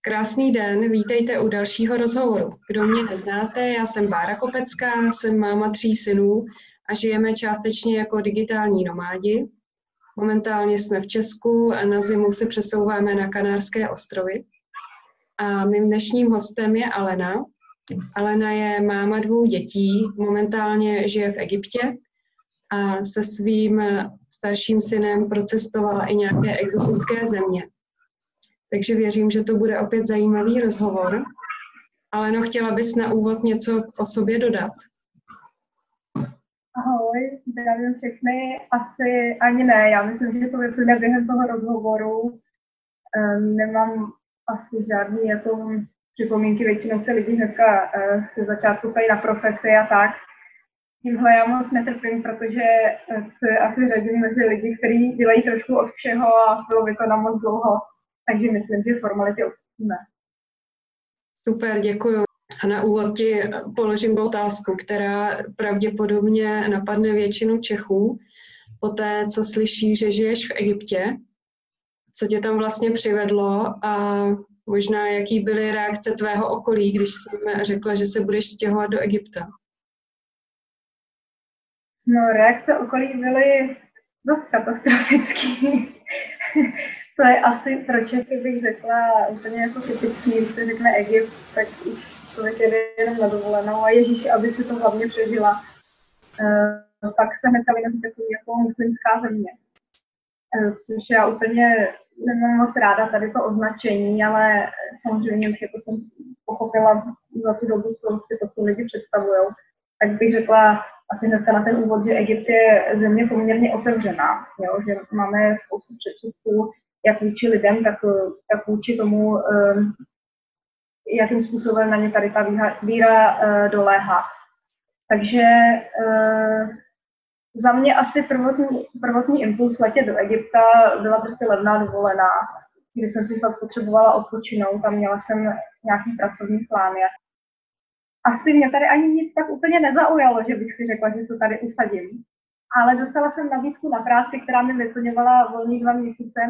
Krásný den, vítejte u dalšího rozhovoru. Kdo mě neznáte, já jsem Bára Kopecká, jsem máma tří synů a žijeme částečně jako digitální nomádi. Momentálně jsme v Česku a na zimu se přesouváme na Kanárské ostrovy. A mým dnešním hostem je Alena. Alena je máma dvou dětí, momentálně žije v Egyptě a se svým starším synem procestovala i nějaké exotické země. Takže věřím, že to bude opět zajímavý rozhovor. Ale no, chtěla bys na úvod něco o sobě dodat? Ahoj, zdravím všechny. Asi ani ne, já myslím, že to vyplyne během toho rozhovoru. Um, nemám asi žádný jako připomínky, většinou se lidi hnedka uh, se začátku ptají na profesi a tak. Tímhle já moc netrpím, protože eh, se asi řadím mezi lidi, kteří dělají trošku od všeho a bylo by to na moc dlouho. Takže myslím, že formality opustíme. Super, děkuji. A na úvod ti položím otázku, která pravděpodobně napadne většinu Čechů. Po té, co slyší, že žiješ v Egyptě, co tě tam vlastně přivedlo a možná jaký byly reakce tvého okolí, když jsem řekla, že se budeš stěhovat do Egypta? No, reakce okolí byly dost katastrofický. to je asi pro Čechy bych řekla úplně jako typický, když se řekne Egypt, tak už člověk jede jenom na dovolenou a Ježíš, aby si to hlavně přežila. Uh, pak se hnedka vydám takový jako muslimská země. Uh, což já úplně nemám moc ráda tady to označení, ale samozřejmě už jako jsem pochopila za tu dobu, co si to ty lidi představují, tak bych řekla asi hnedka na ten úvod, že Egypt je země poměrně otevřená, jo? že máme spoustu předsudků, jak vůči lidem, tak, tak vůči tomu, um, jakým způsobem na ně tady ta víra, uh, doléhá. Takže uh, za mě asi prvotní, prvotní impuls letět do Egypta byla prostě levná dovolená, kdy jsem si fakt potřebovala odpočinout a měla jsem nějaký pracovní plán. Asi mě tady ani nic tak úplně nezaujalo, že bych si řekla, že se tady usadím. Ale dostala jsem nabídku na práci, která mi vyplňovala volní dva měsíce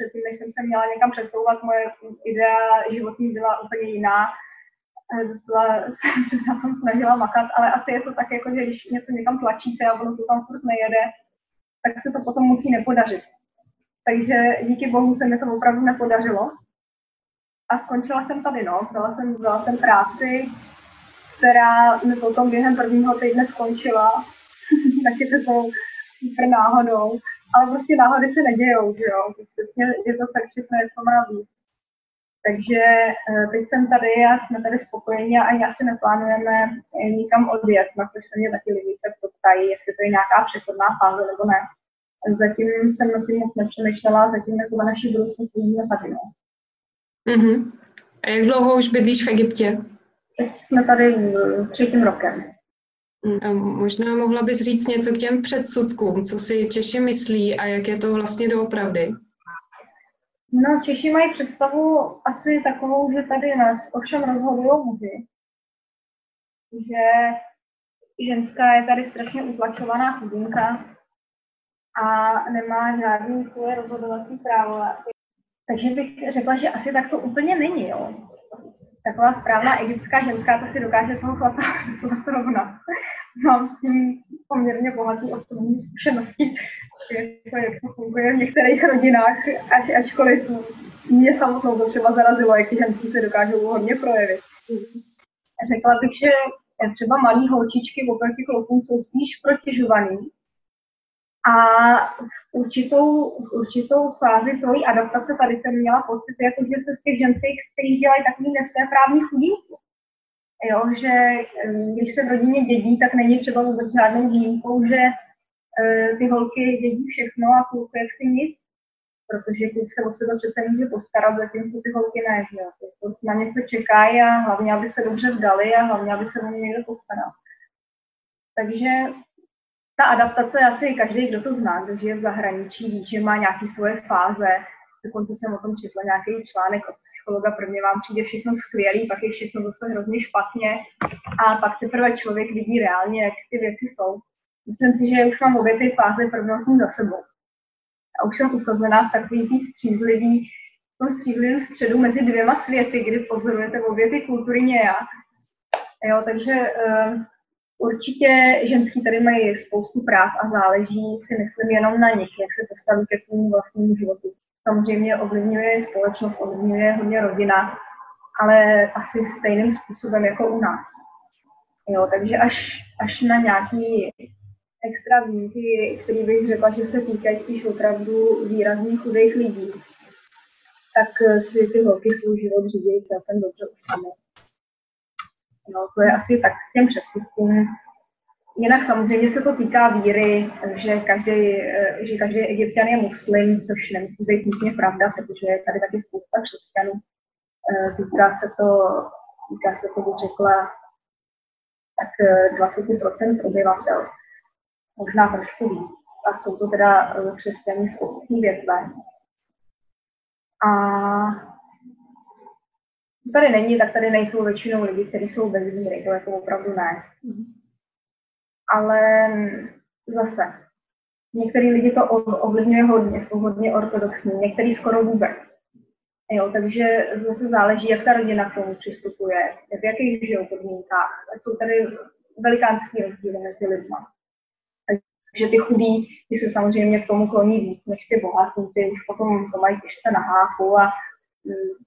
předtím, než jsem se měla někam přesouvat, moje idea životní byla úplně jiná. Docela jsem se na tom snažila makat, ale asi je to tak, jako, že když něco někam tlačíte a ono to tam furt nejede, tak se to potom musí nepodařit. Takže díky bohu se mi to opravdu nepodařilo. A skončila jsem tady, no. Vzala jsem, vzala jsem práci, která mi potom během prvního týdne skončila. Taky to super náhodou ale prostě náhody se nedějou, že jo. Přesně je to tak všechno, jak to má být. Takže eh, teď jsem tady a jsme tady spokojeni a ani asi neplánujeme eh, nikam odjet, na což se mě taky lidi často ptají, jestli to je nějaká přechodná fáze nebo ne. Zatím jsem na tím moc nepřemýšlela, zatím jako na naší budoucnost vidíme tady. No. Mm-hmm. A jak dlouho už bydlíš v Egyptě? Teď jsme tady třetím rokem. Možná mohla bys říct něco k těm předsudkům, co si Češi myslí a jak je to vlastně doopravdy? No, Češi mají představu asi takovou, že tady na ovšem rozhodují muži. Že ženská je tady strašně utlačovaná chudinka a nemá žádný svoje rozhodovací právo. Takže bych řekla, že asi tak to úplně není. Jo taková správná egyptská ženská, ta si dokáže toho chlapa docela srovnat. Mám s tím poměrně bohatý osobní zkušenosti, jako jak to funguje v některých rodinách, až, ačkoliv mě samotnou to třeba zarazilo, jak ty ženský se dokážou hodně projevit. Řekla bych, že třeba malý holčičky oproti klukům jsou spíš protěžovaný, a určitou, určitou fázi svojí adaptace tady jsem měla pocit, jako že se z těch ženských stejů dělají takový nesvéprávný chudinky. Jo, že eh, když se v rodině dědí, tak není třeba vůbec žádnou výjimkou, že uh, ty holky dědí všechno a kluk si nic, protože kluk se o sebe přece může postarat, zatímco ty holky ne, že to na něco čekají a hlavně, aby se dobře vdali a hlavně, aby se o ně někdo postaral. Takže ta adaptace asi každý, kdo to zná, kdo žije v zahraničí, ví, že má nějaké svoje fáze. Dokonce jsem o tom četla nějaký článek od psychologa, pro mě vám přijde všechno skvělý, pak je všechno zase hrozně špatně a pak teprve člověk vidí reálně, jak ty věci jsou. Myslím si, že už mám obě ty fáze prvnostní za sebou. A už jsem usazená v takový tý střízlivý tom střízlivém středu mezi dvěma světy, kdy pozorujete obě ty kultury nějak. Jo, takže uh, určitě ženský tady mají spoustu práv a záleží si myslím jenom na nich, jak se postaví ke svému vlastnímu životu. Samozřejmě ovlivňuje společnost, ovlivňuje hodně rodina, ale asi stejným způsobem jako u nás. Jo, takže až, až na nějaký extra výjimky, které bych řekla, že se týkají spíš opravdu výrazně chudých lidí, tak si ty holky svůj život řídí celkem dobře už. No, to je asi tak k těm předsudkům. Jinak samozřejmě se to týká víry, že každý, že každý egyptian je muslim, což nemusí být nutně pravda, protože je tady taky spousta křesťanů. Eh, týká se to, týká se to, bych řekla, tak 20% eh, obyvatel, možná trošku víc. A jsou to teda eh, křesťané z obcí větve. A tady není, tak tady nejsou většinou lidi, kteří jsou bez víry, to jako opravdu ne. Ale zase, některý lidi to ovlivňuje hodně, jsou hodně ortodoxní, některý skoro vůbec. Jo, takže zase záleží, jak ta rodina k tomu přistupuje, v jakých žijou podmínkách. Jsou tady velikánský rozdíly mezi lidmi. Takže ty chudí, ty se samozřejmě k tomu kloní víc než ty bohatí, ty už potom to mají těžce na háku a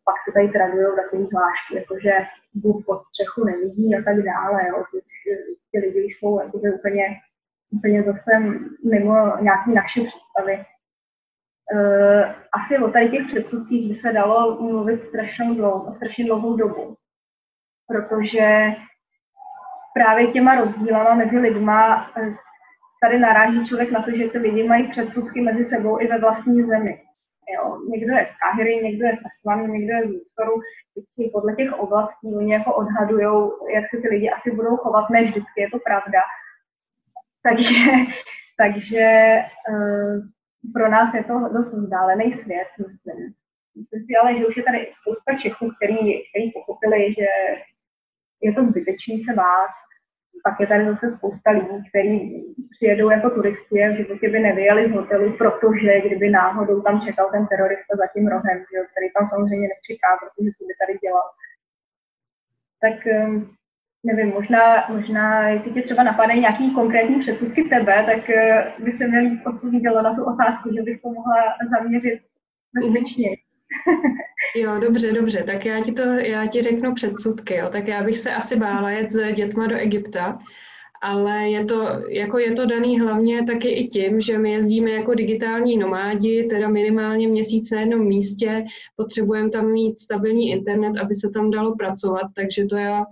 pak se tady tradují takový zvláštní, jakože Bůh pod střechu nevidí a tak dále. Jo. Ty, lidi jsou jakože úplně, úplně zase mimo nějaké naše představy. Uh, asi o tady těch předsudcích by se dalo mluvit strašnou dlouhou, strašně dlouhou dobu, protože právě těma rozdílama mezi lidma eh, tady naráží člověk na to, že ty lidi mají předsudky mezi sebou i ve vlastní zemi. Jo, někdo je z Kahiry, někdo je z Aswanu, někdo je z Luxoru. Podle těch oblastí oni jako odhadují, jak se ty lidi asi budou chovat. Ne vždycky je to pravda. Takže, takže uh, pro nás je to dost vzdálený svět, myslím. Myslím si ale, že už je tady spousta Čechů, který, který pochopili, že je to zbytečný se bát, pak je tady zase spousta lidí, kteří přijedou jako turisti a v životě by nevyjeli z hotelu, protože kdyby náhodou tam čekal ten terorista za tím rohem, že, který tam samozřejmě nečeká, protože co by tady dělal. Tak ehm, nevím, možná, možná jestli tě třeba napadají nějaký konkrétní předsudky tebe, tak eh, by se mi odpovídalo na tu otázku, že bych to mohla zaměřit bezpečně. Jo, dobře, dobře, tak já ti to, já ti řeknu předsudky, jo. tak já bych se asi bála jet s dětma do Egypta, ale je to, jako je to daný hlavně taky i tím, že my jezdíme jako digitální nomádi, teda minimálně měsíc na jednom místě, potřebujeme tam mít stabilní internet, aby se tam dalo pracovat, takže to já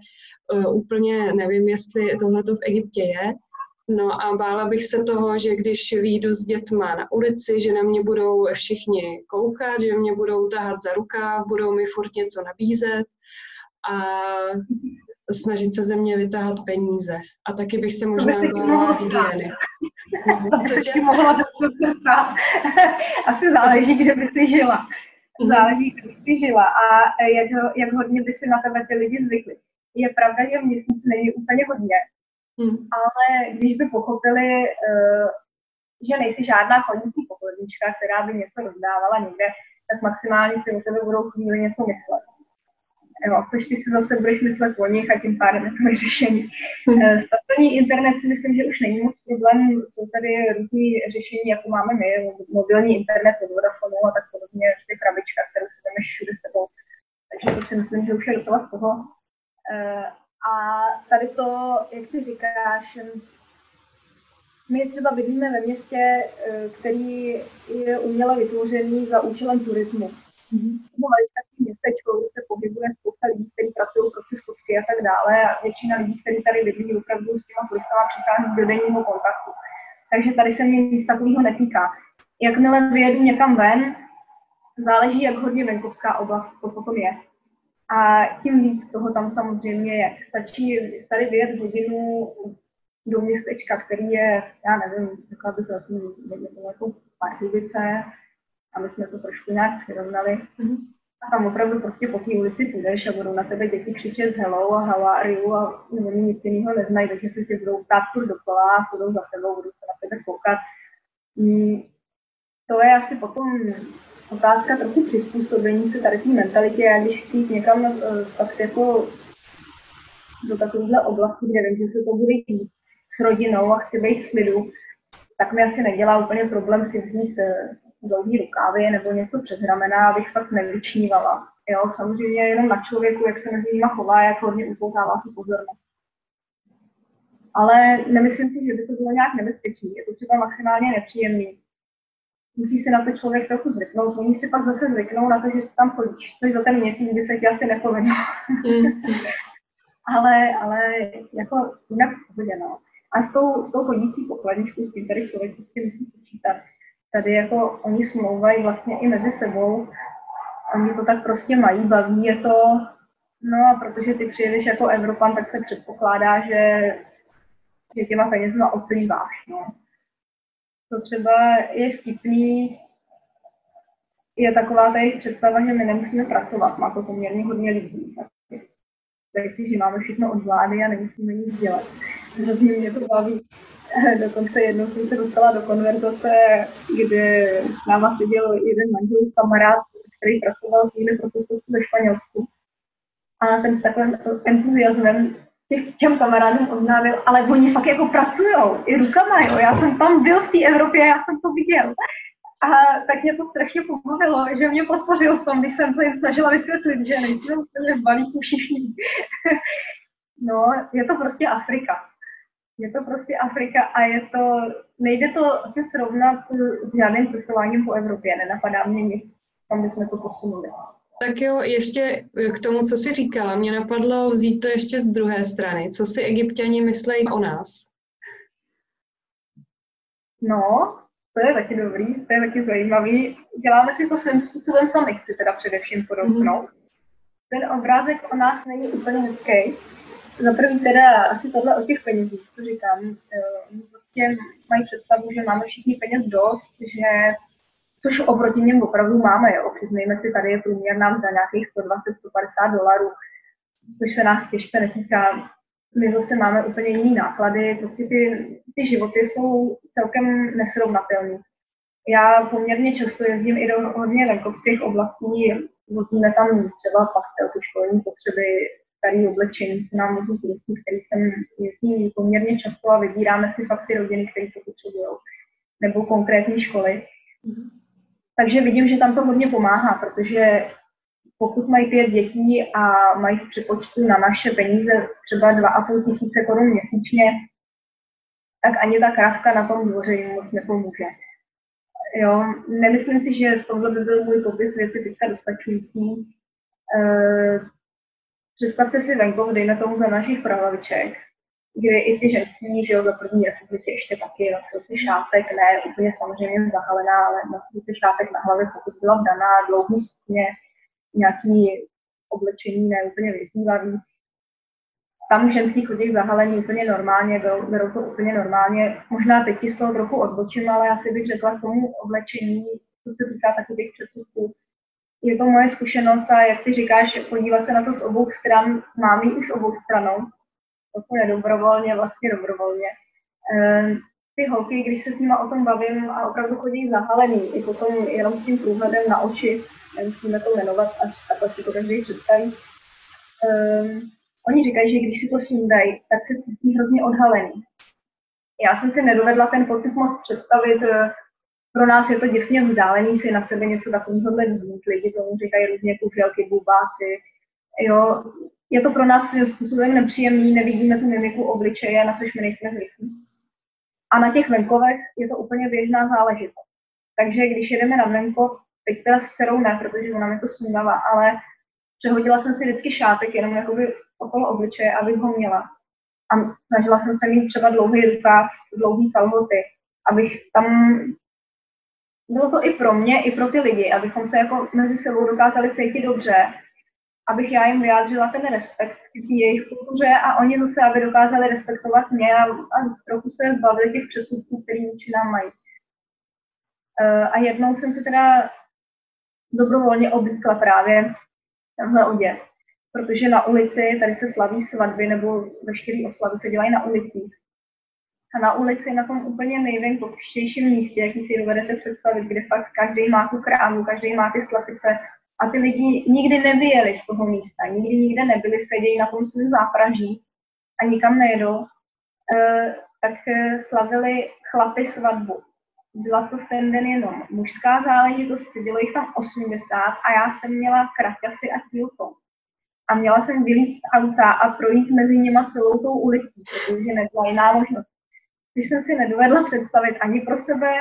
uh, úplně nevím, jestli tohle to v Egyptě je. No a bála bych se toho, že když výjdu s dětma na ulici, že na mě budou všichni koukat, že mě budou tahat za rukáv, budou mi furt něco nabízet a snažit se ze mě vytáhat peníze. A taky bych se možná bála hygieny. No, co tě... mohla Asi záleží, kde by si žila. Mhm. Záleží, kde by si žila a jak, jak hodně by si na tebe ty lidi zvykli. Je pravda, že měsíc není úplně hodně, Hmm. Ale když by pochopili, uh, že nejsi žádná chodící pokladnička, která by něco rozdávala někde, tak maximálně si o tebe budou chvíli něco myslet. Jo, což ty si zase budeš myslet o nich a tím pádem je to vyřešení. Hmm. Uh, stabilní internet si myslím, že už není moc problém. Jsou tady různé řešení, jako máme my, mobilní internet od Vodafonu a tak podobně, ty krabička, kterou si jdeme všude sebou. Takže to si myslím, že už je docela toho. A tady to, jak ty říkáš, my třeba bydlíme ve městě, eh, který je uměle vytvořený za účelem turismu. Mm-hmm. městečko, kde se pohybuje spousta lidí, kteří pracují pro cestovky a tak dále a většina lidí, kteří tady bydlí, opravdu s těma turistama přichází do denního kontaktu. Takže tady se mě nic takového netýká. Jakmile vyjedu někam ven, záleží, jak hodně venkovská oblast to potom je. A tím víc toho tam samozřejmě je. Stačí tady vyjet hodinu do městečka, který je, já nevím, řekla bych to jako Pardubice, a my jsme to trošku nějak přirovnali. Mm-hmm. A tam opravdu prostě po té ulici půjdeš a budou na tebe děti křičet hello a how are you a oni nic jiného neznají, takže se tě budou ptát furt dokola a budou za tebou, budou se na tebe koukat. Mm, to je asi potom otázka trochu přizpůsobení se tady té mentalitě. Já když chci někam uh, fakt jako do takovéhle oblasti, kde vím, že se to bude jít s rodinou a chci být v klidu, tak mi asi nedělá úplně problém si vzít uh, dlouhý rukávy nebo něco přes ramena, abych fakt nevyčnívala. Jo, samozřejmě jenom na člověku, jak se mezi nimi chová, jak hodně upoutává tu pozornost. Ale nemyslím si, že by to bylo nějak nebezpečné. Je to třeba maximálně nepříjemný. Musí se na to člověk trochu zvyknout. Oni si pak zase zvyknou na to, že tam chodíš. Což za ten měsíc by se ti asi nepovedlo. Mm. ale, ale jako jinak v no. A s tou, s tou chodící pokladničkou, s tím tady člověk musí počítat. Tady jako oni smlouvají vlastně i mezi sebou. Oni to tak prostě mají, baví je to. No a protože ty přijedeš jako Evropan, tak se předpokládá, že, že těma penězma oplýváš. No. To třeba je vtipný, je taková ta jejich představa, že my nemusíme pracovat. Má to poměrně hodně lidí. Tak si, že máme všechno od vlády a nemusíme nic dělat. Hrozně mě to baví. Dokonce jednou jsem se dostala do konverzace, kde s náma seděl jeden manžel kamarád, který pracoval s nimi procesu ve Španělsku. A ten s takovým entuziasmem těm kamarádům oznámil, ale oni fakt jako pracují i rukama, jo. Já jsem tam byl v té Evropě, já jsem to viděl. A tak mě to strašně pobavilo, že mě podpořil v tom, když jsem se jim snažila vysvětlit, že nejsme úplně v balíku všichni. no, je to prostě Afrika. Je to prostě Afrika a je to, nejde to asi srovnat s žádným cestováním po Evropě, nenapadá mě nic, tam bychom to posunuli. Tak jo, ještě k tomu, co jsi říkala, mě napadlo vzít to ještě z druhé strany. Co si egyptiani myslejí o nás? No, to je taky dobrý, to je taky zajímavý. Děláme si to svým způsobem sami, chci teda především podotknout. Mm-hmm. Ten obrázek o nás není úplně hezký. Za prvý teda asi tohle o těch penězích, co říkám. Oni prostě mají představu, že máme všichni peněz dost, že což oproti něm opravdu máme, jo. Přiznejme si, tady je průměrná mzda nějakých 120-150 dolarů, což se nás těžce netýká. My zase máme úplně jiný náklady, prostě ty, ty životy jsou celkem nesrovnatelné. Já poměrně často jezdím i do hodně venkovských oblastí, vozíme tam třeba pastel, ty školní potřeby, starý oblečení, se nám vozí turistů, který sem jezdí poměrně často a vybíráme si fakt ty rodiny, které to potřebují, nebo konkrétní školy. Takže vidím, že tam to hodně pomáhá, protože pokud mají pět dětí a mají v přepočtu na naše peníze třeba 2,5 tisíce korun měsíčně, tak ani ta krávka na tom dvoře jim moc nepomůže. Jo, nemyslím si, že tohle by byl můj popis věci teďka dostačující. E, představte si venkov, dejme tomu za našich prahlaviček, kdy i ty ženský, že jo, za první republiky ještě taky nosil si šátek, ne úplně samozřejmě zahalená, ale nosil si šátek na hlavě, pokud byla vdaná, dlouhý sukně, nějaký oblečení ne úplně vyzývavý. Tam ženský chodí zahalení úplně normálně, berou to úplně normálně. Možná teď z toho trochu odbočím, ale asi bych řekla k tomu oblečení, co se týká taky těch předsudků. Je to moje zkušenost a jak ty říkáš, podívat se na to z obou stran, mám ji už obou stranou, trochu nedobrovolně, vlastně dobrovolně. Ehm, ty holky, když se s nimi o tom bavím a opravdu chodí zahalený, i potom jenom s tím průhledem na oči, nemusíme to jmenovat, až takhle si to každý představí. Um, oni říkají, že když si to snídají, tak se cítí hrozně odhalený. Já jsem si nedovedla ten pocit moc představit, eh, pro nás je to děsně vzdálený si na sebe něco takového vzít. Lidi tomu říkají různě kuželky, bubáci. Jo, je to pro nás svým způsobem nepříjemný, nevidíme tu mimiku obličeje, na což my nejsme zvyklí. A na těch venkovech je to úplně běžná záležitost. Takže když jedeme na venkov, teď teda s dcerou ne, protože ona mi to snídala, ale přehodila jsem si vždycky šátek jenom jakoby okolo obličeje, abych ho měla. A snažila jsem se mít třeba dlouhý rukáv, dlouhý kalhoty, abych tam bylo to i pro mě, i pro ty lidi, abychom se jako mezi sebou dokázali cítit dobře abych já jim vyjádřila ten respekt k jejich kultuře a oni zase, aby dokázali respektovat mě a, a trochu se zbavili těch předsudků, který vůči nám mají. Uh, a jednou jsem se teda dobrovolně oblíkla právě tenhle oděv, protože na ulici, tady se slaví svatby nebo veškeré oslavy se dělají na ulicích. A na ulici, na tom úplně nejvenkovštějším místě, jaký si dovedete představit, kde fakt každý má tu krámu, každý má ty slapice a ty lidi nikdy nevyjeli z toho místa, nikdy nikde nebyli, sedějí na tom svém zápraží a nikam nejedou, eh, tak eh, slavili chlapy svatbu. Byla to ten den jenom mužská záležitost, sedělo jich tam 80 a já jsem měla kraťasy a tílko. A měla jsem vylízt z auta a projít mezi nima celou tou ulicí, protože nebyla jiná možnost. Když jsem si nedovedla představit ani pro sebe,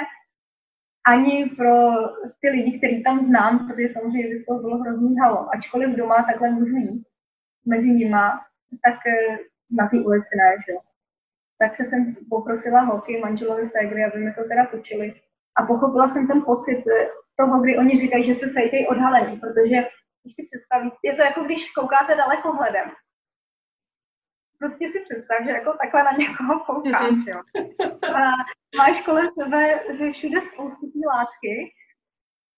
ani pro ty lidi, který tam znám, protože samozřejmě by to bylo hrozný halo. Ačkoliv doma takhle můžu jít mezi nima, tak eh, na té ulici ne, že. Takže jsem poprosila holky, manželovi ségry, aby mi to teda točili. A pochopila jsem ten pocit eh, toho, kdy oni říkají, že se sejtějí odhalení, protože když si představíte, je to jako když koukáte dalekohledem prostě si představ, že jako takhle na někoho koukáš, mm-hmm. jo. A máš kolem sebe, že všude spoustu té látky,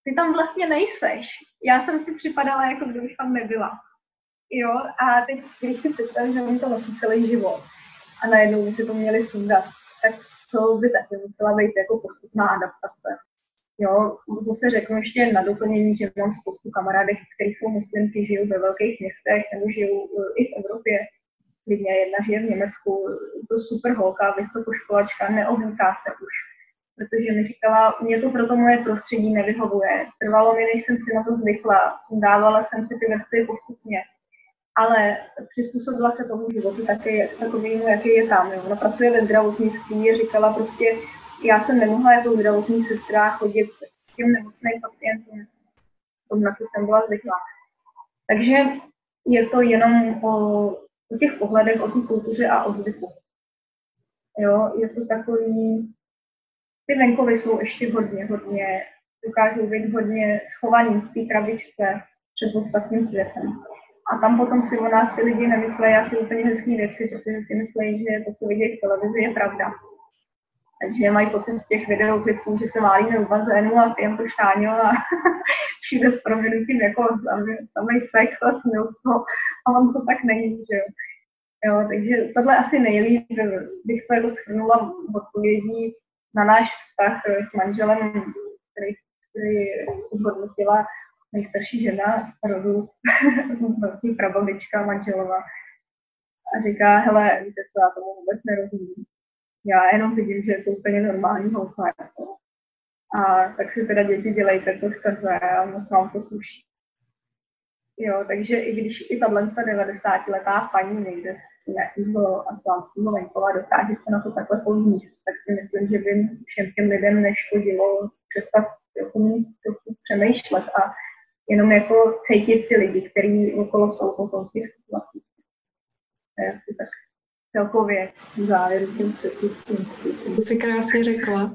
ty tam vlastně nejseš. Já jsem si připadala, jako kdybych tam nebyla. Jo, a teď, když si představím, že oni to nosí celý život a najednou by si to měli sundat, tak to by taky musela být jako postupná adaptace. Jo, zase řeknu ještě na doplnění, že mám spoustu kamarádek, kteří jsou muslimky, žijou ve velkých městech nebo žijou eh, i v Evropě klidně jedna žije v Německu, to super holka, vysokoškolačka, neohlíká se už. Protože mi říkala, mě to proto moje prostředí nevyhovuje. Trvalo mi, než jsem si na to zvykla, dávala jsem si ty vrstvy postupně. Ale přizpůsobila se tomu životu taky, takovému, jaký je tam. Jo. Ona pracuje ve zdravotnictví říkala prostě, já jsem nemohla jako zdravotní sestra chodit k těm nemocným pacientům, tom, na co jsem byla zvyklá. Takže je to jenom o o těch pohledech, o té kultuře a o zvyku. Jo, je to takový, ty venkovy jsou ještě hodně, hodně, dokážou být hodně schovaný v té krabičce před ostatním světem. A tam potom si o nás ty lidi nemyslejí asi úplně hezké věci, protože si myslí, že to, co vidějí v televizi, je pravda. Takže mají pocit z těch videoklipů, že se válíme u bazénu a pijeme to štáňo a všude s proměnutím jako tam je sex a smilstvo a on to tak není, že jo. jo. takže tohle asi nejlíp bych to jako schrnula v odpovědí na náš vztah s manželem, který, který zhodnotila nejstarší žena rodu, vlastně prababička manželova. A říká, hele, víte co, já tomu vůbec nerozumím. Já jenom vidím, že je to úplně normální holka. Jako a tak si teda děti dělejte, co chcete a moc vám to sluší. Jo, takže i když i tahle 90-letá paní někde z nějakého atlantského venkova dokáže se na to takhle pozníst, tak si myslím, že by všem těm lidem neškodilo přestat trochu, trochu přemýšlet a jenom jako cítit ty lidi, kteří okolo jsou v těch situacích. Tak celkově závěr tím předtím. To jsi krásně řekla.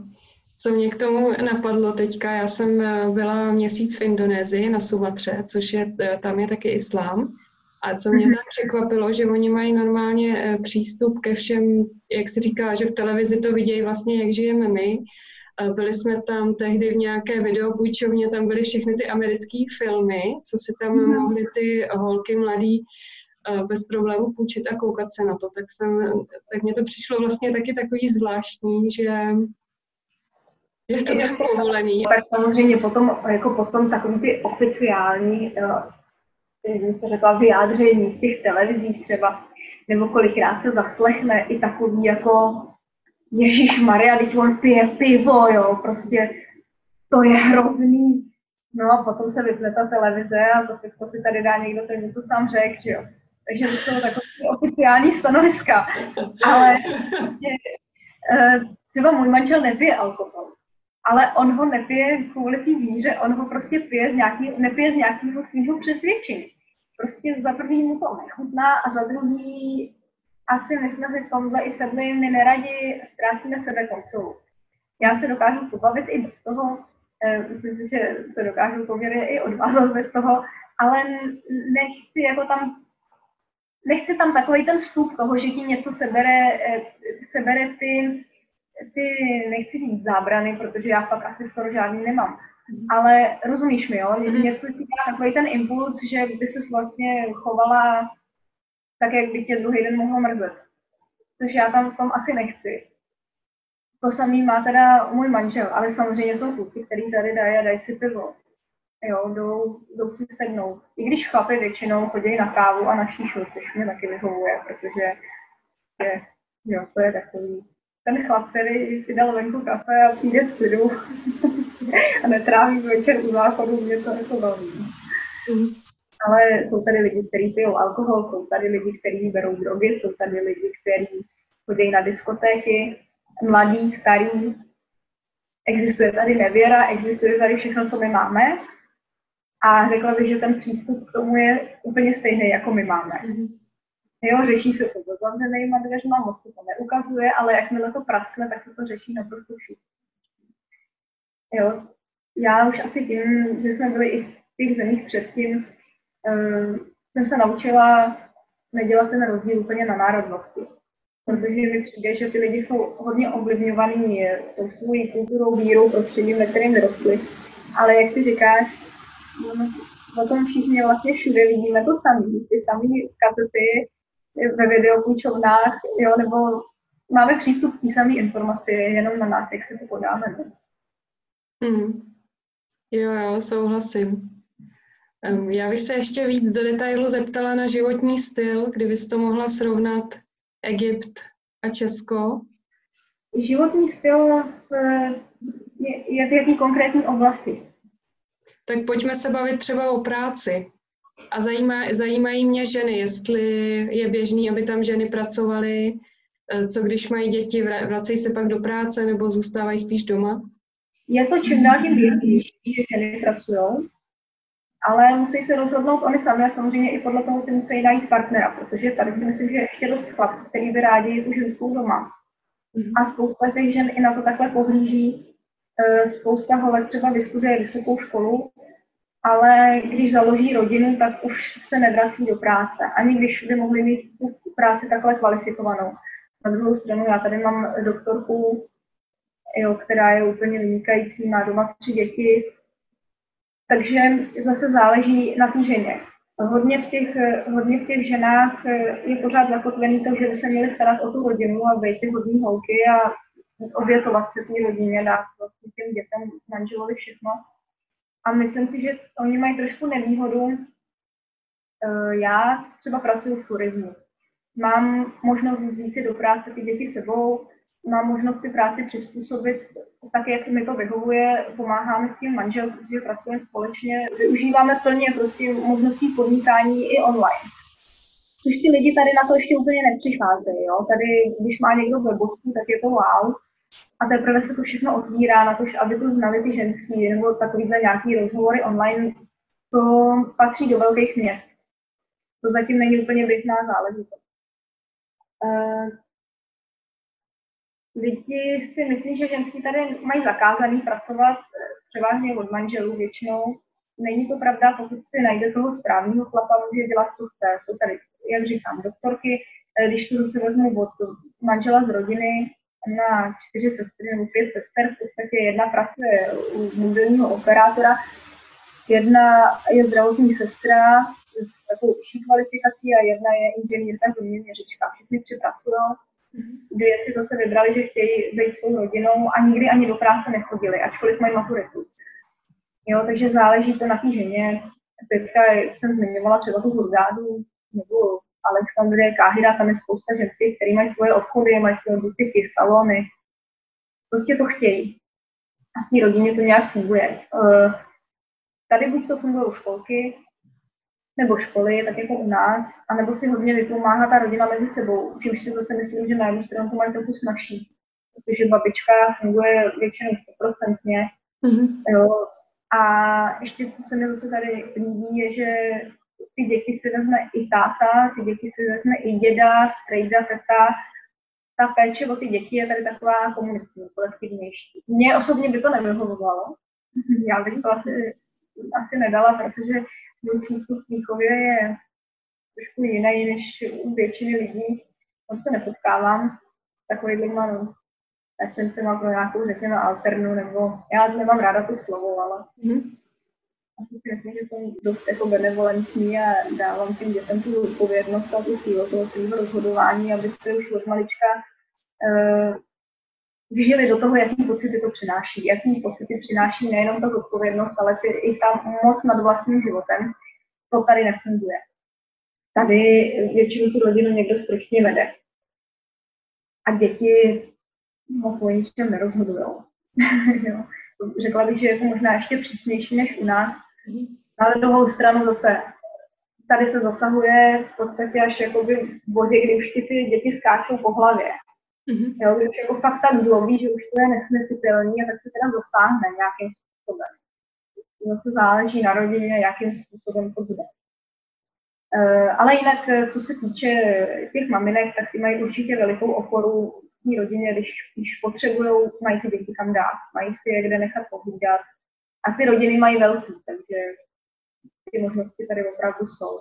Co mě k tomu napadlo teďka, já jsem eh, byla měsíc v Indonésii na Sumatře, což je, eh, tam je taky islám. A co mě mhm. tam překvapilo, že oni mají normálně eh, přístup ke všem, jak se říká, že v televizi to vidějí vlastně, jak žijeme my. Byli jsme tam tehdy v nějaké videopůjčovně, tam byly všechny ty americké filmy, co si tam mm. mohly ty holky mladý bez problémů půjčit a koukat se na to. Tak, jsem, tak mně to přišlo vlastně taky takový zvláštní, že je to tak povolený. Tak samozřejmě potom, jako potom takový ty oficiální, jak se řekla, vyjádření v těch televizích třeba, nebo kolikrát se zaslechne i takový jako Ježíš Maria, teď on pije pivo, jo, prostě to je hrozný. No a potom se vypne ta televize a to, si tady dá někdo, ten to sám řekl, že jo. Takže to jsou takové oficiální stanoviska. Ale prostě, eh, třeba můj manžel nepije alkohol ale on ho nepije kvůli té víře, on ho prostě pije z nějaký, nepije z nějakého svého přesvědčení. Prostě za první mu to nechutná a za druhý asi my jsme si v tomhle i sedli, my neradi ztrácíme sebe kontrolu. Já se dokážu pobavit i bez toho, eh, myslím si, že se dokážu poměrně i odvázat bez toho, ale nechci jako tam nechci tam takový ten vstup toho, že ti něco sebere, eh, sebere ty ty, nechci říct zábrany, protože já fakt asi skoro žádný nemám. Ale rozumíš mi, jo? Mm. Něco ti dá takový ten impuls, že by se vlastně chovala tak, jak by tě druhý den mohlo mrzet. Což já tam v tom asi nechci. To samý má teda můj manžel, ale samozřejmě jsou kluci, který tady dají a dají si pivo. Jo, jdou, jdou si sednout. I když chlapy většinou chodí na kávu a na šíšu, což mě taky vyhovuje, protože je, jo, to je takový. Ten chlap, který si dal venku kafe a přijde z klidu a netráví večer u záchodu, mě to jako baví. Mm. Ale jsou tady lidi, kteří pijou alkohol, jsou tady lidi, kteří berou drogy, jsou tady lidi, kteří chodí na diskotéky, mladí, starý. Existuje tady nevěra, existuje tady všechno, co my máme. A řekla bych, že ten přístup k tomu je úplně stejný, jako my máme. Mm-hmm. Jo, řeší se to za zavřenýma dveřma, moc se to neukazuje, ale jakmile to praskne, tak se to řeší naprosto všichni. Jo, já už asi tím, že jsme byli i v těch zemích předtím, um, jsem se naučila nedělat ten rozdíl úplně na národnosti. Protože mi přijde, že ty lidi jsou hodně ovlivňovaní tou svou kulturou, vírou, prostředím, ve kterém vyrostli. Ale jak ty říkáš, o tom všichni vlastně všude vidíme to samé. Ty samé kasety ve videopůjčovnách, jo, nebo máme přístup k té samé informaci, jenom na nás, jak se to podáme. Mm. Jo, jo, souhlasím. Já bych se ještě víc do detailu zeptala na životní styl, kdybys to mohla srovnat Egypt a Česko. Životní styl eh, je, je v jaký konkrétní oblasti? Tak pojďme se bavit třeba o práci. A zajímá, zajímají mě ženy, jestli je běžný, aby tam ženy pracovaly, eh, co když mají děti, vracejí se pak do práce nebo zůstávají spíš doma? Je to čím dál tím běžnější, že ženy pracují, ale musí se rozhodnout oni sami a samozřejmě i podle toho si musí najít partnera, protože tady si myslím, že je ještě dost chlap, který by rádi tu ženskou doma. Mhm. A spousta těch žen i na to takhle pohlíží. Eh, spousta holek třeba vystuduje vysokou školu, ale když založí rodinu, tak už se nevrací do práce, ani když by mohli mít tu práci takhle kvalifikovanou. Na druhou stranu já tady mám doktorku, jo, která je úplně vynikající, má doma tři děti, takže zase záleží na té ženě. Hodně v, těch, hodně v těch ženách je pořád zakotvený to, že by se měly starat o tu rodinu a být ty hodní holky a obětovat se té rodině, dát vlastně těm dětem, manželovi všechno. A myslím si, že oni mají trošku nevýhodu. Eh, já třeba pracuji v turismu. Mám možnost vzít si do práce ty děti sebou, mám možnost si práci přizpůsobit tak, jak mi to vyhovuje, pomáháme s tím manžel, protože pracujeme společně, využíváme plně prostě možností podnikání i online. Což ty lidi tady na to ještě úplně nepřicházejí. Jo? Tady, když má někdo webovku, tak je to wow. A teprve se to všechno otvírá na to, aby to znali ty ženský, nebo takovýhle nějaký rozhovory online, to patří do velkých měst. To zatím není úplně běžná záležitost. Uh, lidi si myslí, že ženský tady mají zakázaný pracovat převážně od manželů většinou. Není to pravda, pokud si najde toho správného chlapa, může dělat, co chce. Jsou tady, jak říkám, doktorky, eh, když to zase vezmu od manžela z rodiny, na čtyři sestry nebo pět sester, v podstatě jedna pracuje u mobilního operátora, jedna je zdravotní sestra s takovou vyšší kvalifikací a jedna je inženýrka zeměměřička. Všichni tři pracují. Dvě si zase vybrali, že chtějí být svou rodinou a nikdy ani do práce nechodili, ačkoliv mají maturitu. Jo, takže záleží to na té ženě. Teďka jsem zmiňovala třeba tu Hurgádu nebo Alexandrie, Káhira, tam je spousta ženských, které mají svoje obchody, mají svoje butiky, salony. Prostě to chtějí. A v té rodině to nějak funguje. Eh, tady buď to fungují školky, nebo školy, tak jako u nás, anebo si hodně vypomáhá ta rodina mezi sebou, čímž si zase myslím, že na jednu stranu to mají trochu snažší, protože babička funguje většinou 100%. Mm-hmm. Jo. A ještě, co se mi zase tady líbí, je, že ty děti si vezme i táta, ty děti si vezme i děda, strejda, teta. Ta péče o ty děti je tady taková komunitní, kolektivnější. Mně osobně by to nevyhovovalo. Já bych to asi, asi nedala, protože můj přístup k výchově je trošku jiný než u většiny lidí. On se nepotkávám takovýhlema no, má pro nějakou, řekněme, alternu, nebo já nemám ráda to slovo, ale mm-hmm asi si myslím, že jsem dost jako benevolentní a dávám těm dětem tu odpovědnost a tu sílu toho svého rozhodování, aby se už od malička uh, vžili do toho, jaký pocity to přináší. Jaký pocity přináší nejenom ta zodpovědnost, ale ty, i ta moc nad vlastním životem. To tady nefunguje. Tady většinu tu rodinu někdo striktně vede. A děti moc o ničem nerozhodují. Řekla bych, že je to možná ještě přísnější než u nás. Ale druhou stranu zase tady se zasahuje v podstatě až jakoby v bodě, kdy už ti ty děti skáčou po hlavě. Mm-hmm. Jo, když jako fakt tak zlobí, že už to je nesmyslitelný a tak se teda dosáhne nějakým způsobem. To záleží na rodině, jakým způsobem to bude. Uh, ale jinak, eh, co se týče těch maminek, tak ty mají určitě velikou oporu v té rodině, když, když potřebují, mají ty děti kam dát, mají si je kde nechat pohlídat. A ty rodiny mají velký, takže ty možnosti tady opravdu jsou.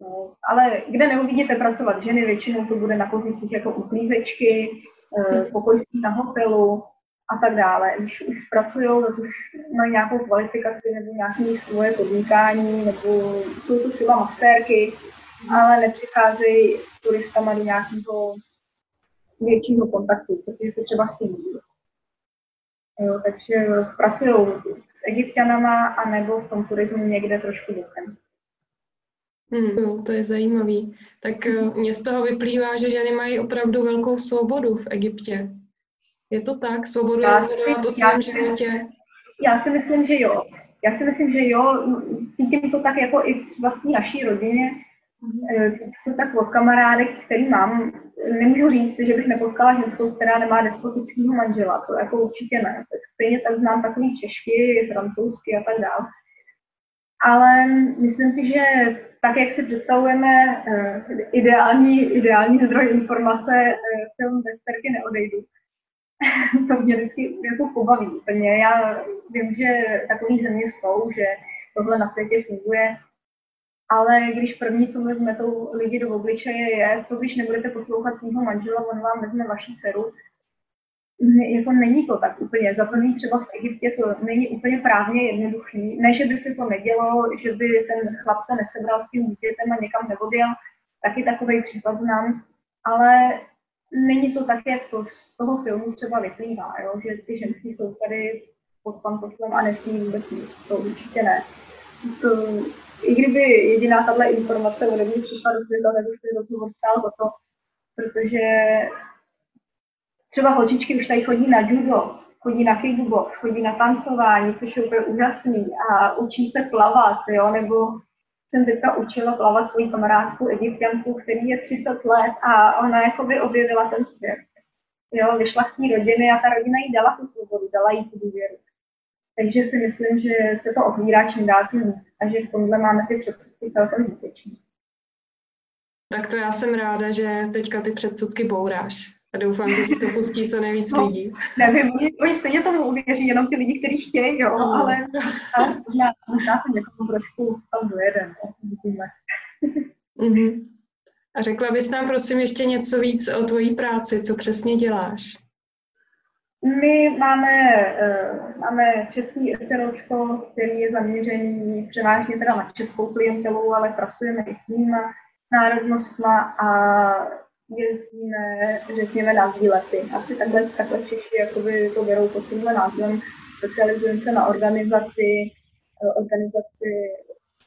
No, ale kde neuvidíte pracovat ženy, většinou to bude na pozicích jako uklízečky, eh, pokojství na hotelu a tak dále. Když už pracují, tak už mají nějakou kvalifikaci nebo nějaké svoje podnikání, nebo jsou to třeba masérky, ale nepřicházejí s turistama do nějakého většího kontaktu, protože se třeba s tím Jo, takže pracují s egyptianama a nebo v tom turismu někde trošku bokem. Hmm, no, to je zajímavý. Tak eh, mě z toho vyplývá, že ženy mají opravdu velkou svobodu v Egyptě. Je to tak? Svobodu já rozhodovat o svém životě? Já si myslím, že jo. Já si myslím, že jo. Cítím to tak jako i v vlastní naší rodině. Mm-hmm. Cítím to tak od kamarádek, který mám. Nemůžu říct, že bych nepotkala ženskou, která nemá despotického manžela. To jako určitě ne. Tak stejně tak znám takový češky, francouzsky a tak dále. Ale myslím si, že tak, jak si představujeme uh, ideální, ideální zdroj informace, uh, film Westerky neodejdu. to mě vždycky jako pobaví úplně. Já vím, že takové země jsou, že tohle na světě funguje, ale když první, co vezme tou lidi do obličeje, je, co když nebudete poslouchat svého manžela, on vám vezme vaši dceru, jako není to tak úplně. Za první třeba v Egyptě to není úplně právně jednoduchý. Ne, že by se to nedělo, že by ten chlap se nesebral s tím dítětem a někam nevodil, taky takový případ znám, ale není to tak, jak to z toho filmu třeba vyplývá, jo? že ty ženský jsou tady pod pantoslem a nesmí vůbec nic. To určitě ne. To, I kdyby jediná tahle informace ode mě přišla do světa, nebo se do toho stál za to, protože třeba holčičky už tady chodí na judo, chodí na kickbox, chodí na tancování, což je úplně úžasný a učí se plavat, jo, nebo jsem teďka učila plavat svoji kamarádku egyptianku, který je 30 let a ona jako by objevila ten svět. Jo, vyšla z té rodiny a ta rodina jí dala tu svobodu, dala jí tu důvěru. Takže si myslím, že se to otvírá čím dál tím a že v tomhle máme ty předsudky celkem zbytečné. Tak to já jsem ráda, že teďka ty předsudky bouráš. A doufám, že si to pustí co nejvíc no, lidí. Nevím, oni stejně tomu uvěří, jenom ty lidi, kteří chtějí, jo, no. ale, ale možná, možná se někomu trošku tam dojede, mm-hmm. A řekla bys nám prosím ještě něco víc o tvojí práci, co přesně děláš? My máme, uh, máme český SROčko, který je zaměřený převážně teda na českou klientelu, ale pracujeme i s ním národnostma a jezdíme, řekněme, na výlety. Asi takhle, takhle Češi jakoby to berou pod tímhle názvem. Specializujeme se na organizaci, eh, organizaci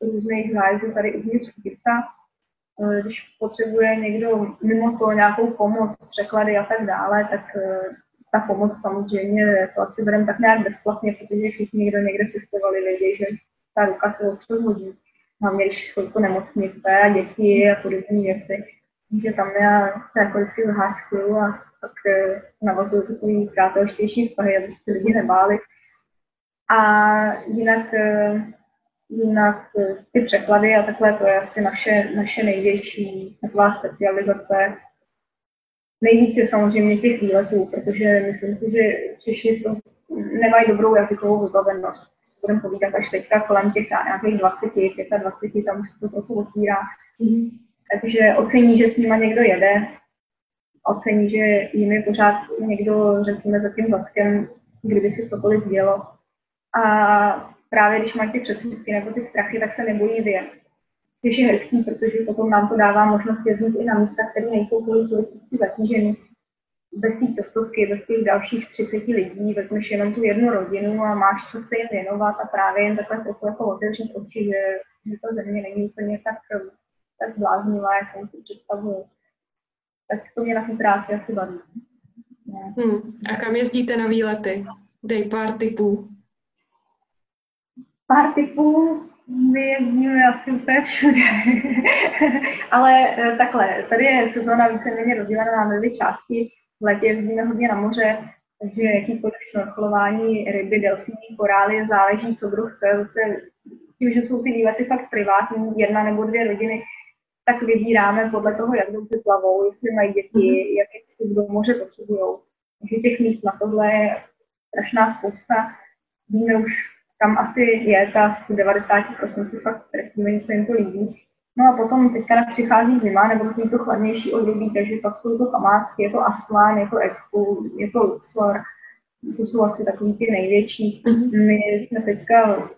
různých zájezdů tady uvnitř Egypta. Eh, když potřebuje někdo mimo to nějakou pomoc, překlady a tak dále, tak eh, ta pomoc samozřejmě to asi bereme tak nějak bezplatně, protože všichni, kdo někde cestovali, vědí, že ta ruka se občas hodí. Hlavně když jsou to nemocnice a děti a podobné věci že tam já se jako vždycky zaháčkuju a pak eh, navazuju takový přátelštější vztahy, aby se lidi nebáli. A jinak, eh, jinak eh, ty překlady a takhle, to je asi naše, naše největší taková specializace. Nejvíc je samozřejmě těch výletů, protože myslím si, že Češi to nemají dobrou jazykovou vybavenost. Budeme povídat až teďka kolem těch nějakých 20, 25, tam už se to trochu otvírá. Mm-hmm takže ocení, že s nima někdo jede, ocení, že jim je pořád někdo, řekněme, za tím zadkem, kdyby si cokoliv dělo. A právě když mají ty předsudky nebo ty strachy, tak se nebojí vyjet. Což je hezký, protože potom nám to dává možnost jezdit i na místa, které nejsou kvůli turisticky zatíženy. bez té cestovky, bez těch dalších 30 lidí, vezmeš jenom tu jednu rodinu a máš čas se jim věnovat a právě jen takhle trochu jako otevřít oči, že, že ta země není úplně tak, tak bláznivá, jak jsem si představuju. Tak to mě na té práci asi baví. Hmm. A kam jezdíte na výlety? Dej pár tipů. Pár tipů, my jezdíme asi úplně všude. Ale eh, takhle, tady je sezóna víceméně rozdělená na dvě části. V létě jezdíme hodně na moře, takže jakýkoliv šnorchlování, ryby, delfíny, korály, záleží, co druh chce. Zase tím, že jsou ty výlety fakt privátní, jedna nebo dvě rodiny, tak vybíráme podle toho, jak dobře plavou, jestli mají děti, mm-hmm. jak je do moře potřebují. Takže těch míst na tohle je strašná spousta. Víme už, kam asi je ta 90% fakt trefíme, něco jim to líbí. No a potom teďka přichází zima, nebo je to chladnější období, takže pak jsou to památky, je to Aslan, je to Expo, je to Luxor, to jsou asi takový ty největší. Mm-hmm. My jsme teďka,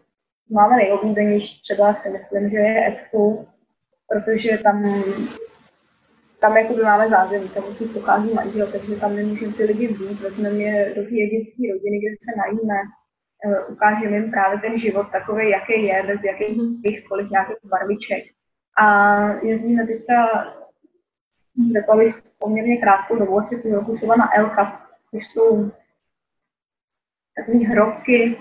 máme nejoblíbenější, třeba si myslím, že je Expo, protože tam tam jako by máme zázemí, tam už pochází manžel, takže tam nemůžeme ty lidi vzít, vezmeme je do té egyptské rodiny, kde se najíme, ukážeme jim právě ten život takový, jaký je, bez jakýchkoliv nějakých barviček. A jezdíme teďka, řekla bych, poměrně krátkou dobu, asi tu roku třeba na Elka, což jsou takové hrobky,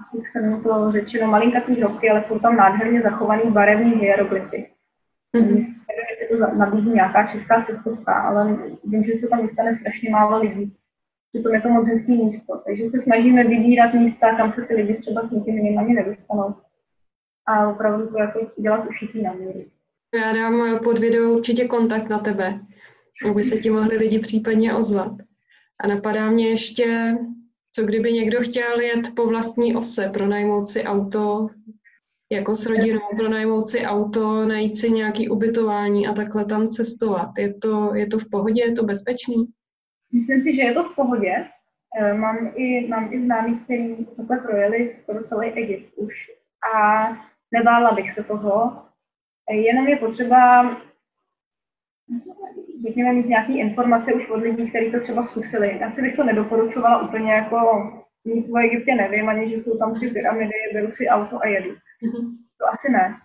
asi schrnu to řečeno, malinkatý hrobky, ale jsou tam nádherně zachovaný barevný hieroglyfy. Mm-hmm. Nevím, jestli to nabízí nějaká česká cestovka, ale vím, že se tam dostane strašně málo lidí. To je to moc hezký místo. Takže se snažíme vybírat místa, kam se ty lidi třeba s někým ani nedostanou. A opravdu to jako dělat ušitý na míru. Já dám pod video určitě kontakt na tebe, aby se ti mohli lidi případně ozvat. A napadá mě ještě, co kdyby někdo chtěl jet po vlastní ose, pronajmout si auto jako s rodinou pronajmout si auto, najít si nějaký ubytování a takhle tam cestovat. Je to, je to v pohodě, je to bezpečný? Myslím si, že je to v pohodě. Eh, mám i, mám i známí, kteří takhle projeli skoro celý Egypt už a nebála bych se toho. Eh, jenom je potřeba řekněme, mít nějaké informace už od lidí, kteří to třeba zkusili. Já si bych to nedoporučovala úplně jako nic o Egyptě nevím, ani že jsou tam tři pyramidy, beru si auto a jedu. Mm-hmm. To asi ne.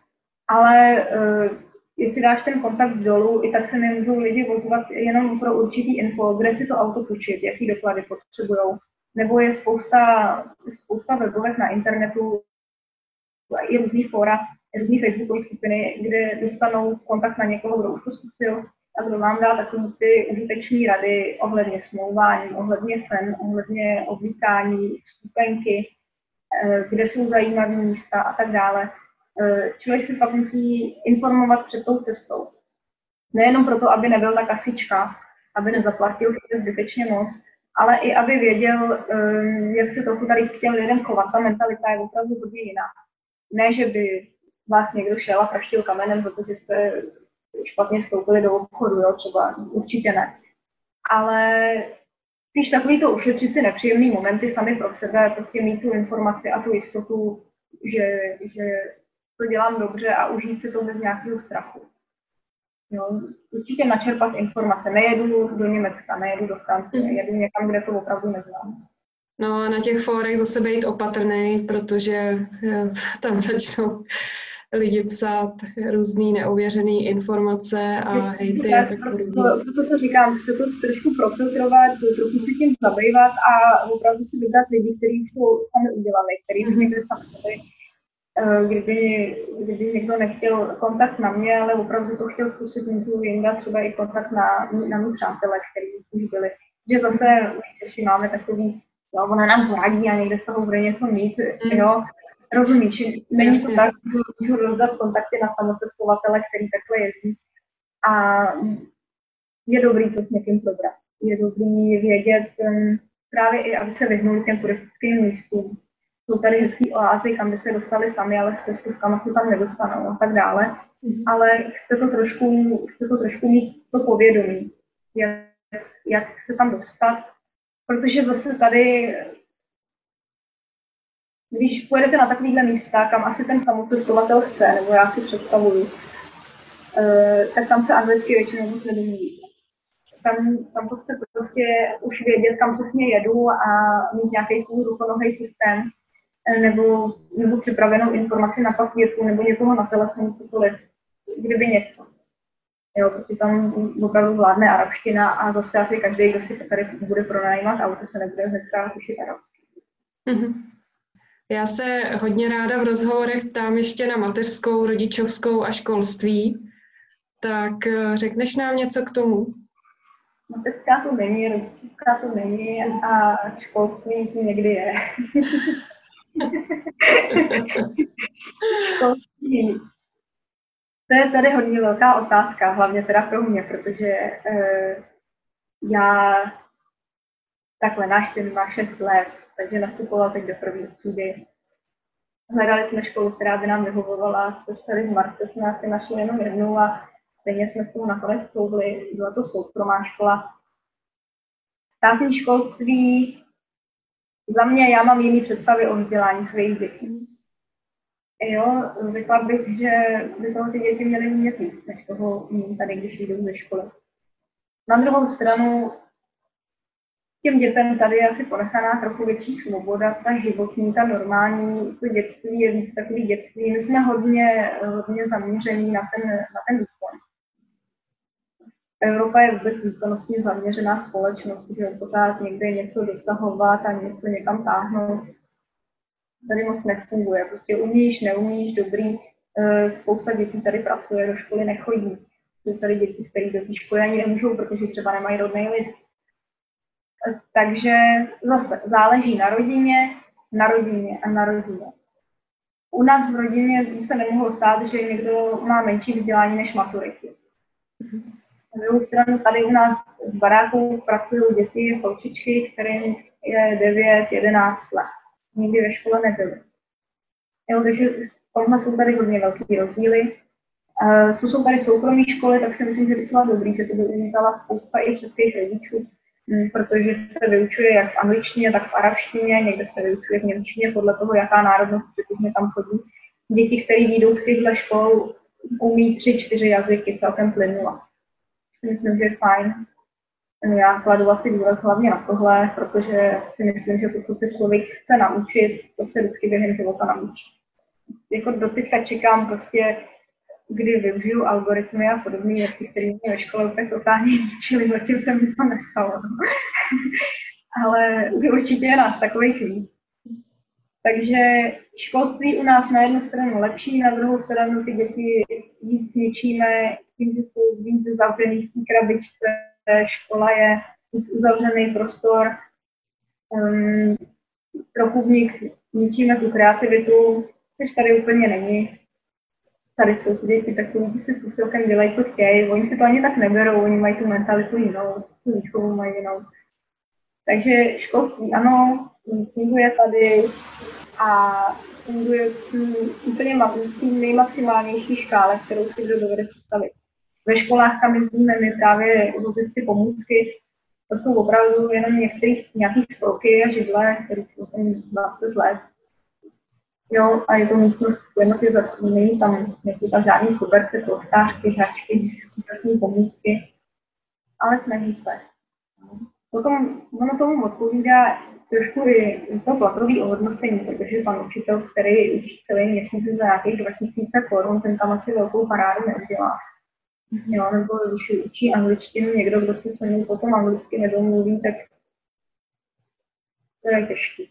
Ale uh, jestli dáš ten kontakt dolů, i tak se nemůžou lidi ozvat jenom pro určitý info, kde si to auto půjčit, jaký doklady potřebují. Nebo je spousta, spousta webovek na internetu, i různý fora, různý facebookové skupiny, kde dostanou kontakt na někoho, kdo už to zkusil a kdo vám dá takové ty užitečné rady ohledně smlouvání, ohledně cen, ohledně oblíkání, vstupenky, Eh, kde jsou zajímavé místa a tak dále. Eh, člověk si pak musí informovat před tou cestou. Nejenom proto, aby nebyl ta kasička, aby nezaplatil zbytečně moc, ale i aby věděl, eh, jak se trochu tady chtěl lidem chovat. Ta mentalita je opravdu hodně jiná. Ne, že by vás někdo šel a praštil kamenem, protože jste špatně vstoupili do obchodu, jo, třeba určitě ne. Ale spíš takový to ušetřit si nepříjemný momenty sami pro sebe, prostě mít tu informaci a tu jistotu, že, že to dělám dobře a užít si to bez nějakého strachu. Jo, určitě načerpat informace. Nejedu do Německa, nejedu do Francie, mm. jedu někam, kde to opravdu neznám. No a na těch fórech zase být opatrný, protože eh, tam začnou lidi psát různý neuvěřené informace a hejty a tak podobně. Proto to říkám, chci to trošku profiltrovat, trochu si tím zabývat a opravdu si vybrat lidi, kteří už to sami udělali, kteří už někde sami kdyby, kdyby někdo nechtěl kontakt na mě, ale opravdu to chtěl zkusit mít jinde, třeba i kontakt na, na mý přátelé, kteří už byli. Že zase už Češi máme takový, jo, ona nám zvládí a někde z toho bude něco mít, mm. jo, Rozumíš, není to tak, že můžu rozdat kontakty na samocestovatele, který takhle jezdí. A je dobrý to s někým probrat. Je dobrý vědět um, právě i, aby se vyhnuli těm turistickým místům. Jsou tady hezký oázy, kam by se dostali sami, ale s cestovkama se tam nedostanou a tak dále. Mm-hmm. Ale chce to trošku, chce to trošku mít to povědomí, jak, jak se tam dostat. Protože zase tady když pojedete na takovýhle místa, kam asi ten samocestovatel chce, nebo já si představuju, eh, tak tam se anglicky většinou moc nedomluvíte. tam, tam to chce prostě už vědět, kam přesně jedu a mít nějaký svůj rukonohý systém, nebo, nebo připravenou informaci na papírku, nebo někoho na telefonu, cokoliv, kdyby něco. Jo, protože tam opravdu vládne arabština a zase asi každý, kdo si tady bude pronajímat auto, se nebude hnedka učit arabsky. Mm-hmm. Já se hodně ráda v rozhovorech ptám ještě na mateřskou, rodičovskou a školství. Tak eh, řekneš nám něco k tomu? Mateřská to není, rodičovská to není a školství někdy je. To je tady hodně velká otázka, hlavně teda pro mě, protože eh, já takhle, náš syn má 6 let, takže nastupoval teď do první třídy. Hledali jsme školu, která by nám vyhovovala, což tady v Marce jsme asi našli jenom jednu a stejně jsme s toho nakonec soudli. Byla to soukromá škola. Státní školství, za mě já mám jiný představy o vzdělání svých dětí. Jo, řekla bych, že by toho ty děti měly mít víc, než toho mít tady, když jdou ze školy. Na druhou stranu těm dětem tady je asi ponechaná trochu větší svoboda, ta životní, ta normální, to dětství je víc takový dětství. My jsme hodně, hodně zaměření na ten, na ten výkon. Evropa je vůbec výkonnostně zaměřená společnost, že pořád někde něco dosahovat a něco někam táhnout. Tady moc nefunguje. Prostě umíš, neumíš, dobrý. Eh, spousta dětí tady pracuje, do školy nechodí. Jsou tady děti, které do té školy ani nemůžou, protože třeba nemají rodný list takže zase záleží na rodině, na rodině a na rodině. U nás v rodině by se nemohlo stát, že někdo má menší vzdělání než maturity. Na druhou stranu tady u nás v baráku pracují děti, holčičky, kterým je 9, 11 let. Nikdy ve škole nebyly. Jo, takže tomhle jsou tady hodně velký rozdíly. Co jsou tady soukromé školy, tak si myslím, že je docela dobrý, že to by umětala spousta i českých rodičů, Mm, protože se vyučuje jak v angličtině, tak v arabštině, někde se vyučuje v němčině, podle toho, jaká národnost přesně tam chodí. Děti, které jdou z těchto škol, umí tři, čtyři jazyky celkem plynula. Myslím, že je fajn. Já kladu asi důraz hlavně na tohle, protože si myslím, že to, co se člověk chce naučit, to se vždycky během života naučí. Jako doteďka čekám prostě kdy využiju algoritmy a podobné věci, které mě ve škole úplně totálně ničily, zatím se mi to nestalo. Ale určitě je nás takových víc. Takže školství u nás na jednu stranu lepší, na druhou stranu ty děti víc ničíme, tím, že jsou víc zavřených v krabičce, škola je víc uzavřený prostor, um, trochu v nich ničíme tu kreativitu, což tady úplně není tady jsou ty děti takový, že si s celkem dělají, co chtějí, oni si to ani tak neberou, oni mají tu mentalitu jinou, tu výchovu mají jinou. Takže školství, ano, funguje tady a funguje v úplně nejmaximálnější škále, kterou si kdo dovede představit. Ve školách, kam jezdíme my právě vozit ty pomůcky, to jsou opravdu jenom některé nějaké spolky a židle, které jsou tam 20 let. Jo, a je to místnost klimatizační, není tam, nejsou tam žádný koberce, polštářky, hračky, úžasné pomůcky, ale snaží se. Potom ono tomu odpovídá trošku i to platové ohodnocení, protože pan učitel, který učí celý měsíc za nějakých 2000 korun, ten tam asi velkou parádu neudělá. Jo, nebo když učí angličtinu někdo, kdo se se mnou potom anglicky nedomluví, tak to je těžké.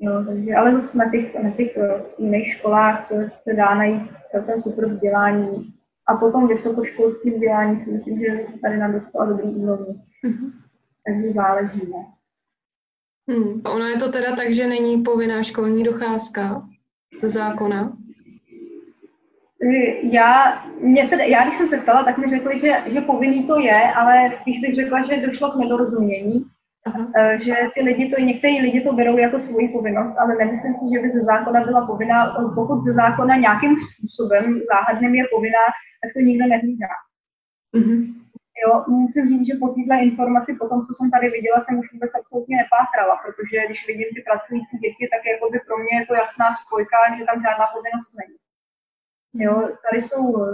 No, takže, ale zase na těch, na těch eh, jiných školách to se dá najít celkem super vzdělání. A potom vysokoškolské vzdělání si myslím, že se tady na docela dobrý úrovni. Mm-hmm. Takže záleží, ne? Hmm. Ono je to teda tak, že není povinná školní docházka ze zákona? Já, mě tedy, já když jsem se ptala, tak mi řekli, že, že povinný to je, ale spíš bych řekla, že došlo k nedorozumění, Aha. Eh, že ty lidi to, někteří lidi to berou jako svoji povinnost, ale nemyslím si, že by ze zákona byla povinná, pokud ze zákona nějakým způsobem záhadným je povinná, tak to nikdo nehlídá. Mm-hmm. Jo, musím říct, že po této informaci, po tom, co jsem tady viděla, jsem už vůbec absolutně nepátrala, protože když vidím ty pracující děti, tak jako by pro mě je to jasná spojka, že tam žádná povinnost není. Jo, tady jsou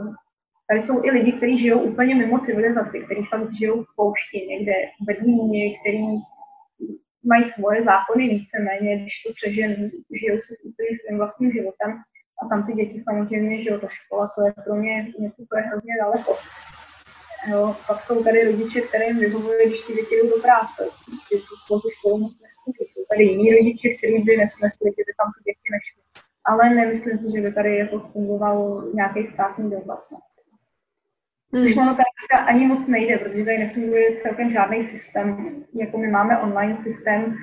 Tady jsou i lidi, kteří žijou úplně mimo civilizaci, kteří fakt žijou v poušti někde v Berlíně, kteří mají svoje zákony víceméně, když to přežen, žijou si úplně svým vlastním životem. A tam ty děti samozřejmě žijou do škola, to je pro mě něco, co je hrozně daleko. Jo, pak jsou tady rodiče, kterým vyhovuje, když ty děti jdou do práce. Ty tu školu moc nesmí. Jsou tady jiní rodiče, kteří by nesnesli, kdyby tam ty děti nešly. Ale nemyslím si, že by tady jako fungoval nějaký státní dohled. Hmm. Když ono tady ani moc nejde, protože tady nefunguje celkem žádný systém. Jako my máme online systém,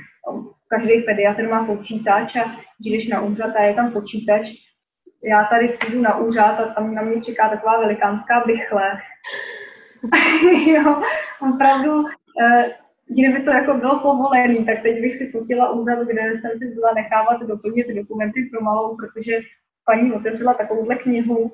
každý pediatr má počítač a když na úřad a je tam počítač, já tady přijdu na úřad a tam na mě čeká taková velikánská bychle. jo, opravdu, eh, kdyby to jako bylo povolené, tak teď bych si fotila úřad, kde jsem si byla nechávat doplnit dokumenty pro malou, protože paní otevřela takovouhle knihu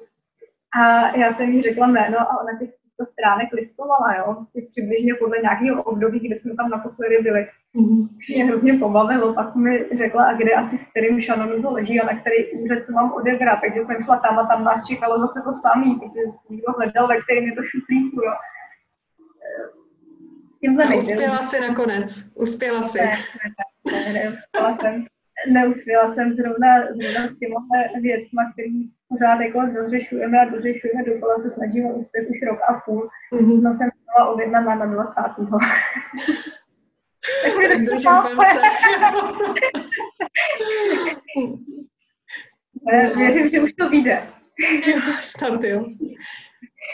a já jsem jí řekla jméno a ona těch to stránek listovala, jo, přibližně podle nějakého období, kde jsme tam naposledy byli. Mm-hmm. Mě hrozně pobavilo, pak mi řekla, a kde asi v kterém šanonu to leží a na který úřad se mám odebrat, takže jsem šla tam a tam nás čekalo zase to samý, protože někdo hledal, ve kterém je to šuplíku, jo. Tímhle uspěla si nakonec, uspěla si. Ne, ne, ne, ne, uspěla jsem neuspěla jsem zrovna, zrovna s těma věcma, který pořád jako dořešujeme a dořešujeme, dokola se snažíme uspět už rok a půl. Mm-hmm. No jsem byla objednaná na 20. tak držím palce. Věřím, že už to vyjde. Snad jo.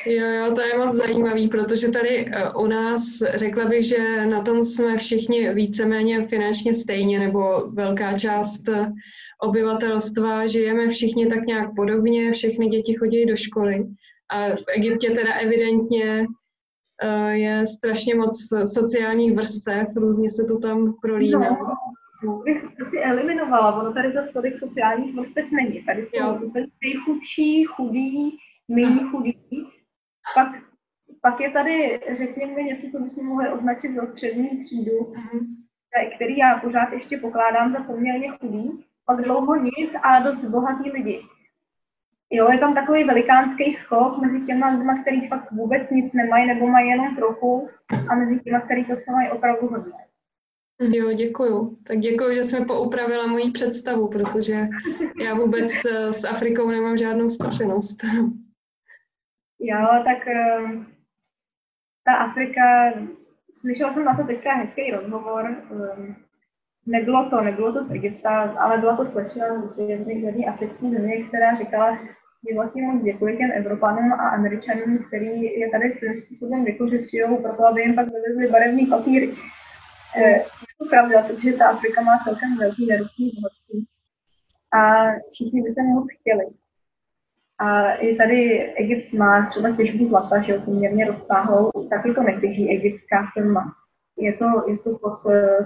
Jo, jo, to je moc zajímavý, protože tady eh, u nás řekla bych, že na tom jsme všichni víceméně finančně stejně, nebo velká část obyvatelstva, žijeme všichni tak nějak podobně, všechny děti chodí do školy. A v Egyptě teda evidentně eh, je strašně moc sociálních vrstev, různě se to tam prolíná. No, no bych si eliminovala, ono tady za tolik sociálních vrstev není. Tady jsou nejchudší, chudí, méně chudí pak, pak je tady, řekněme, něco, co bychom mohli označit za střední třídu, mm-hmm. který já pořád ještě pokládám za poměrně chudý, pak dlouho nic a dost bohatý lidi. Jo, je tam takový velikánský skok mezi těma lidmi, který fakt vůbec nic nemají nebo mají jenom trochu a mezi těma, který to se mají opravdu hodně. Jo, děkuju. Tak děkuju, že jsme poupravila moji představu, protože já vůbec s Afrikou nemám žádnou zkušenost. Jo, tak uh, ta Afrika, slyšela jsem na to teďka hezký rozhovor, um, nebylo to, nebylo to z Egypta, ale byla to slečna z jedné africké země, která říkala, že vlastně moc děkuji těm Evropanům a Američanům, který je tady svým způsobem vykořistují proto, aby jim pak dovezli barevný papír. Eh, je to pravda, protože ta Afrika má celkem velký nerostný bohatství a všichni by se moc chtěli. A i tady Egypt má třeba těžbu zlata, že jo, poměrně rozsáhlou, taky to netěží egyptská firma. Je to, je to pod,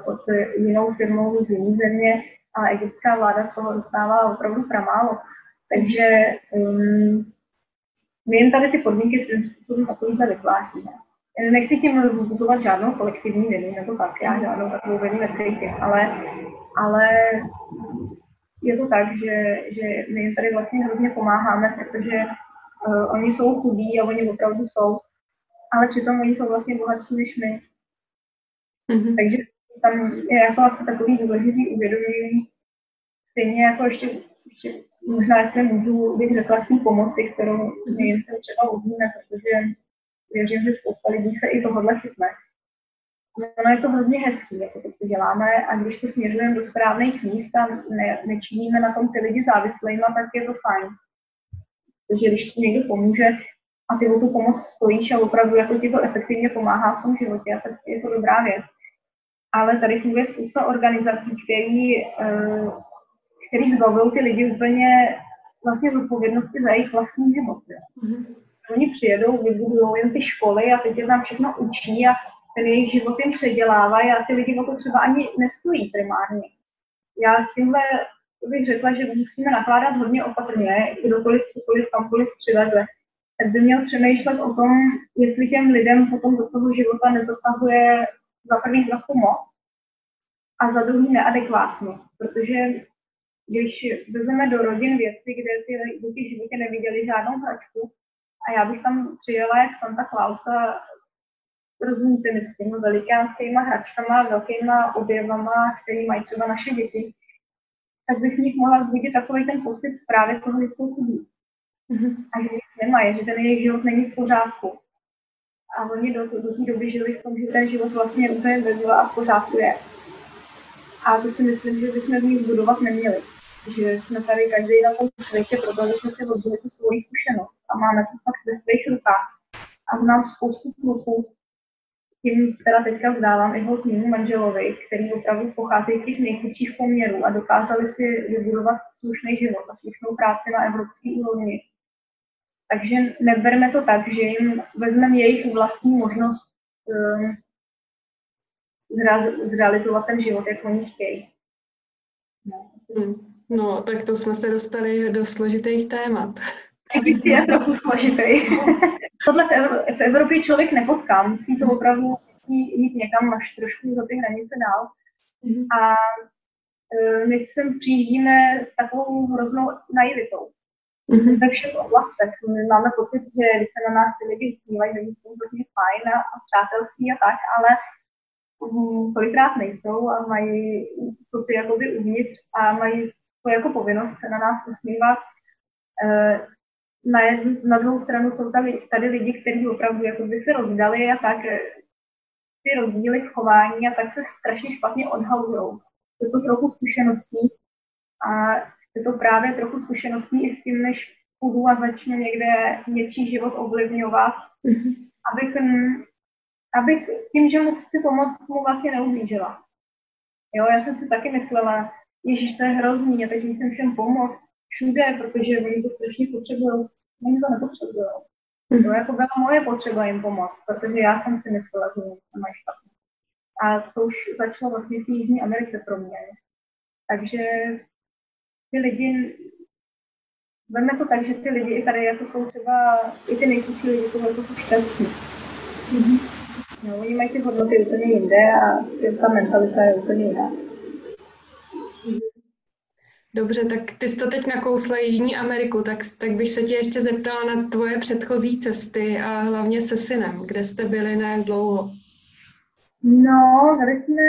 pod jinou firmou z jiné země a egyptská vláda z toho dostává opravdu pramálo. Takže um, my jen tady ty podmínky svým způsobem takovýhle vytváříme. Nechci tím vzbuzovat žádnou kolektivní vinu, nebo tak, já žádnou takovou vinu necítím, ale, ale je to tak, že, že my jim tady vlastně hrozně pomáháme, protože uh, oni jsou chudí a oni opravdu jsou, ale přitom oni jsou vlastně bohatší než my. Mm-hmm. Takže tam je jako asi takový důležitý uvědomění, stejně jako ještě, ještě možná jestli můžu, bych řekla svým pomoci, kterou my jim se třeba uvidíme, protože věřím, že spousta lidí se i tohohle chytne ono je to hrozně hezký, jako to, co děláme, a když to směřujeme do správných míst a ne, nečiníme na tom ty lidi závislými, tak je to fajn. Takže když ti někdo pomůže a ty o tu pomoc stojíš a opravdu jako ti to efektivně pomáhá v tom životě, tak je to dobrá věc. Ale tady funguje spousta organizací, který, eh, který zbavují ty lidi úplně vlastně z odpovědnosti za jejich vlastní život. Mm-hmm. Oni přijedou, vybudují jen ty školy a teď je tam všechno učí a ten jejich život jim předělávají a ty lidi o to třeba ani nestojí primárně. Já s tímhle bych řekla, že musíme nakládat hodně opatrně, kdokoliv cokoliv kamkoliv přiveze, tak by měl přemýšlet o tom, jestli těm lidem potom do toho života nezasahuje za první trochu moc a za druhý neadekvátně. Protože když vezmeme do rodin věci, kde ty děti v životě neviděli žádnou hračku, A já bych tam přijela jak Santa Clausa, rozumíte, myslím, velikánskýma hračkama, velkýma objevama, který mají třeba naše děti, tak bych v nich mohla vzbudit takový ten pocit právě toho, že jsou chudí. Mm-hmm. A že nic nemají, že ten jejich život není v pořádku. A oni do, do té doby žili v tom, že ten život vlastně úplně ve a v pořádku je. A to si myslím, že bychom v nich budovat neměli. Že jsme tady každý na tom světě, protože jsme si odbyli tu svoji zkušenost a máme to fakt ve svých rukách. A znám spoustu kluků, tím teda teďka vzdávám i mimo manželovi, který opravdu pochází z těch nejchudších poměrů a dokázali si vybudovat slušný život a slušnou práci na evropské úrovni. Takže neberme to tak, že jim vezmeme jejich vlastní možnost um, zrealizovat ten život, jak oni chtějí. No. No, tak to jsme se dostali do složitých témat. Kdyby je trochu složitý. Tohle v Evropě člověk nepotká, musí to opravdu jít někam až trošku za ty hranice dál. Mm-hmm. A e, my sem přijíždíme s takovou hroznou naivitou. Mm-hmm. Ve všech oblastech. My máme pocit, že když se na nás ty lidi dívají, že jsou hodně fajn a, a přátelství a tak, ale um, kolikrát nejsou a mají to si jakoby uvnitř a mají to jako povinnost se na nás usmívat. E, na, jednu, na druhou stranu jsou tady, tady lidi, kteří opravdu jako by se rozdali a tak eh, ty rozdíly v chování a tak se strašně špatně odhalují. Je to trochu zkušeností a je to právě trochu zkušeností i s tím, než půjdu a začnu někde něčí život ovlivňovat, mm-hmm. abych, abych tím, že mu chci pomoct, mu vlastně neublížila. Jo, já jsem si taky myslela, Ježíš, to je hrozný, a teď musím všem pomoct všude, protože oni to strašně potřebují. Oni to nepotřebují. Mm. To jako byla moje potřeba jim pomoct, protože já jsem si myslela, že to mají špatně. A to už začalo vlastně v Jižní Americe pro mě. Takže ty lidi, veme to tak, že ty lidi i tady jako jsou třeba, i ty nejchudší lidi jsou jako šťastní. Mm-hmm. No, oni mají ty hodnoty úplně jinde a ta mentalita je úplně jiná. Dobře, tak ty jsi to teď nakousla Jižní Ameriku, tak, tak bych se tě ještě zeptala na tvoje předchozí cesty a hlavně se synem. Kde jste byli na jak dlouho? No, byli jsme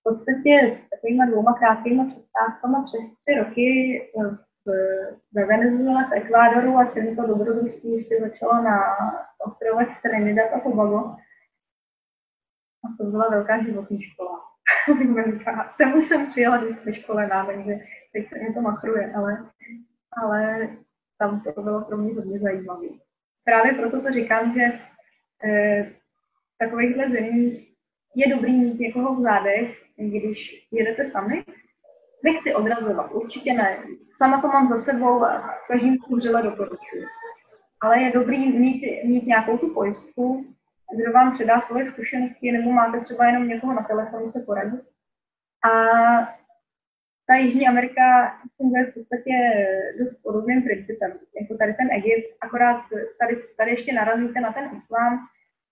v podstatě s takovými dvouma krátkými přestávkami přes tři roky v, ve Venezuele, v Ekvádoru a celé to dobrodružství ještě začalo na ostrovech Trinidad a Tobago. A to byla velká životní škola. Jsem už jsem přijela vyškolená, takže teď se mi to machruje, ale, ale tam to bylo pro mě hodně zajímavé. Právě proto to říkám, že eh, takovýchhle zemí je dobrý mít někoho v zádech, když jedete sami. Nechci odrazovat, určitě ne. Sama to mám za sebou a každým vřele doporučuji. Ale je dobrý mít, mít nějakou tu pojistku, kdo vám předá svoje zkušenosti, nebo máte třeba jenom někoho na telefonu se poradit. A ta Jižní Amerika funguje v podstatě dost podobným principem, jako tady ten Egypt, akorát tady, tady ještě narazíte na ten islám,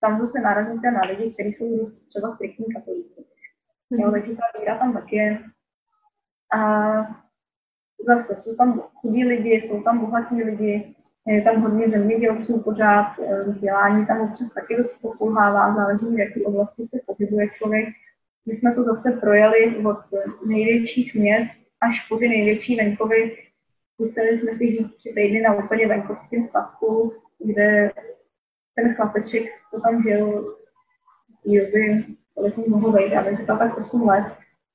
tam zase narazíte na lidi, kteří jsou třeba striktní katolíci. Mm. Jo, takže ta víra tam taky je. A zase jsou tam chudí lidi, jsou tam bohatí lidi, je tam hodně zemědělců pořád, eh, vzdělání tam občas taky dost pokulhává, záleží, v jaké oblasti se pohybuje člověk. My jsme to zase projeli od největších měst až po ty největší venkovy. Museli jsme si žít tři týdny na úplně venkovském statku, kde ten chlapeček, co tam žil, Joby, kolik mu mohl vejít, já bych tak 8 let,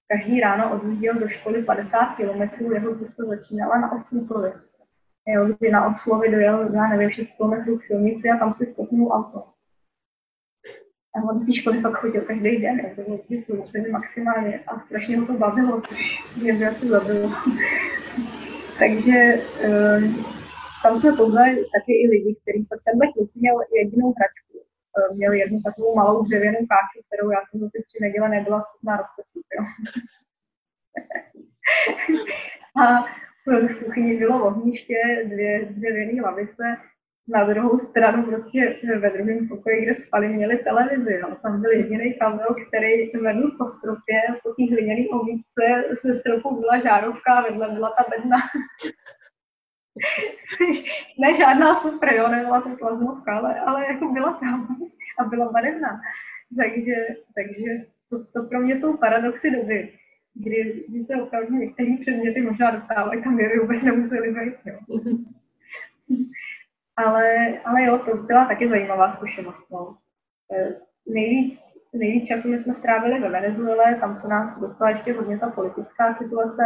každý ráno odjížděl do školy 50 kilometrů, jeho cesta začínala na Ostníkovi jo, kdy na obslovy dojel, já nevím, 6 km k silnici a tam si stopnul auto. A on do té školy pak chodil každý den, jako to maximálně a strašně ho to bavilo, což mě asi zabilo. Takže um, tam jsme poznali taky i lidi, kteří pak tenhle kluk měl jedinou hračku. Um, měl jednu takovou malou dřevěnou káču, kterou já jsem za ty tři neděle nebyla schopná rozpočít. a v kuchyni bylo ohniště, dvě dřevěné lavice, na druhou stranu prostě ve druhém pokoji, kde spali, měli televizi. No. Tam byl jediný kabel, který vedl po stropě, po té hliněné omítce se stropu byla žárovka a vedle byla ta bedna. ne žádná super, jo, nebyla to plazmovka, ale, ale jako byla tam a byla barevná. Takže, takže to, to pro mě jsou paradoxy doby, kdy, kdy se opravdu některé předměty možná dostávají tam, kde vůbec nemuseli být. Jo. ale, ale jo, to byla taky zajímavá zkušenost. No. E, nejvíc, nejvíc času my jsme strávili ve Venezuele, tam se nás dostala ještě hodně ta politická situace.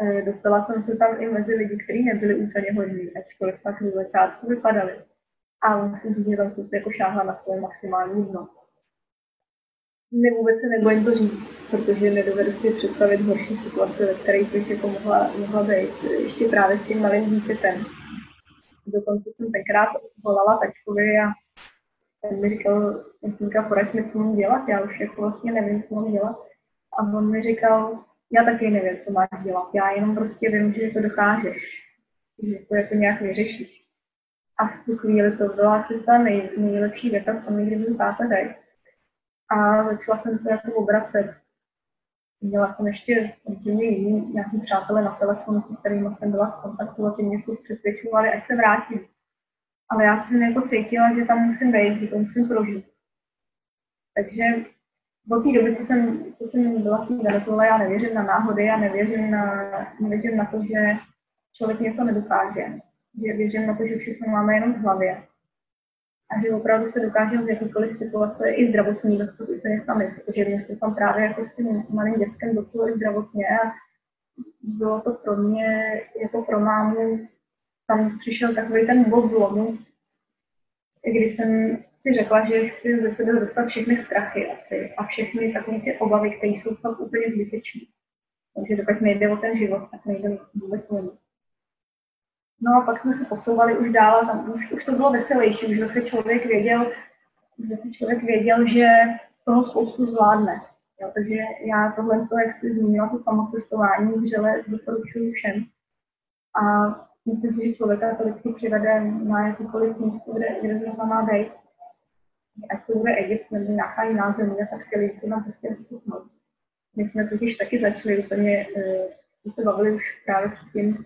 E, dostala jsem se tam i mezi lidi, kteří nebyli úplně hodní, ačkoliv tak z začátku vypadali. A musím říct, že tam jsem se jako šáhla na svoje maximální dno. Ne, vůbec se nebojím to říct, protože nedovedu si představit horší situace, ve které bych jako mohla, mohla být. Ještě právě s tím malým dítětem. Dokonce jsem tenkrát volala tačkovi a ten mi říkal, Jasmínka, poraď mi, co mám dělat, já už jako vlastně nevím, co mám dělat. A on mi říkal, já taky nevím, co máš dělat, já jenom prostě vím, že to dokážeš, že to jako nějak vyřešíš. A v tu chvíli to byla asi ta nej, nejlepší věta, co mi kdy byl táta. A začala jsem se jako obracet. Měla jsem ještě samozřejmě jiný nějaký přátelé na telefonu, s kterými jsem byla v kontaktu a ty mě přesvědčovali, ať se vrátím ale já jsem jako cítila, že tam musím být, že to musím prožít. Takže od té doby, co jsem, co jsem byla v té já nevěřím na náhody, já nevěřím na, nevěřím na to, že člověk něco nedokáže. Že věřím na to, že všechno máme jenom v hlavě. A že opravdu se dokážeme z jakýkoliv situace i zdravotní dostat úplně sami, protože mě se tam právě jako s tím malým dětskem dostalo i zdravotně a bylo to pro mě, jako pro mámu, tam přišel takový ten bod zlomu, kdy jsem si řekla, že chci ze sebe dostat všechny strachy asi a všechny takové ty obavy, které jsou fakt úplně zbytečné. Takže dokud nejde o ten život, tak nejde vůbec nic. No a pak jsme se posouvali už dál a tam už, už to bylo veselější, už zase člověk věděl, zase člověk věděl, že toho spoustu zvládne. Jo, takže já tohle, jak jsi zmínila, to samocestování vřele doporučuji všem. A myslím si, že člověka to vždycky přivede na jakýkoliv místo, kde, kde zrovna má být. Ať to bude Egypt nebo nějaká jiná země, tak chtěli to nám prostě vyskutnout. My jsme totiž taky začali úplně, uh, se bavili už právě předtím,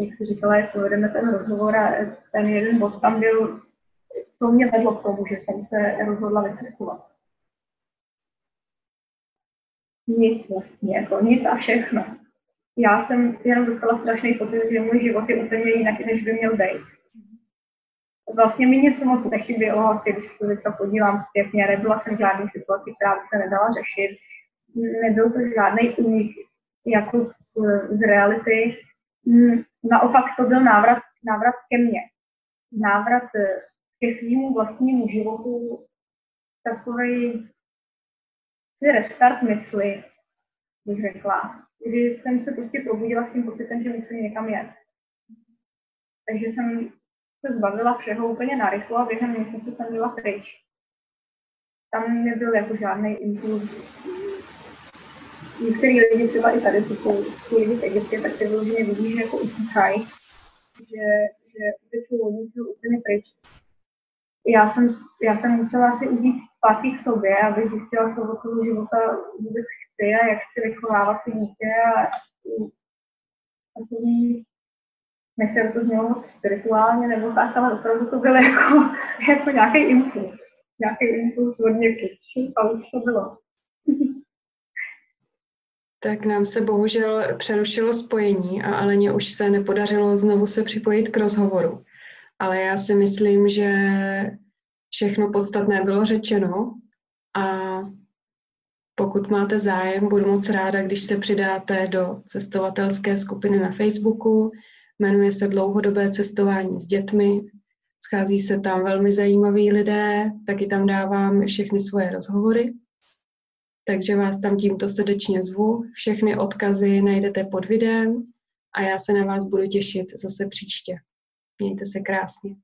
jak jsi říkala, jak povedeme ten rozhovor a ten jeden bod tam byl, co mě vedlo k tomu, že jsem se rozhodla vycestovat. Nic vlastně, jako nic a všechno já jsem jenom dostala strašný pocit, že můj život je úplně jinak, než by měl být. Vlastně mi nic moc nechybělo, asi když se teďka podívám zpětně, nebyla jsem v žádné situaci, která by se nedala řešit. Nebyl to žádný únik jako z, z reality. Naopak to byl návrat, návrat ke mně. Návrat ke svýmu vlastnímu životu, takový restart mysli, bych řekla kdy jsem se prostě probudila s tím pocitem, že musím někam jet. Takže jsem se zbavila všeho úplně narychlo a během měsíce jsem byla pryč. Tam nebyl jako žádný impuls. Některý lidi třeba i tady, co jsou, jsou lidi v Egyptě, tak ty vyloženě vidí, že jako utíkají, že, že utečou lodí úplně pryč. Já jsem, já jsem musela si ujít zpátky k sobě, abych zjistila, co od toho života vůbec chci a jak chci vychovávat ty dítě a, a takový, nechci, to znělo moc spirituálně nebo tak, ale opravdu to byl jako, jako nějaký impuls. Nějaký impuls od někud. A už to bylo. Tak nám se bohužel přerušilo spojení a Aleně už se nepodařilo znovu se připojit k rozhovoru. Ale já si myslím, že všechno podstatné bylo řečeno a pokud máte zájem, budu moc ráda, když se přidáte do cestovatelské skupiny na Facebooku. Jmenuje se Dlouhodobé cestování s dětmi. Schází se tam velmi zajímaví lidé, taky tam dávám všechny svoje rozhovory. Takže vás tam tímto srdečně zvu. Všechny odkazy najdete pod videem a já se na vás budu těšit zase příště. Mějte se krásně.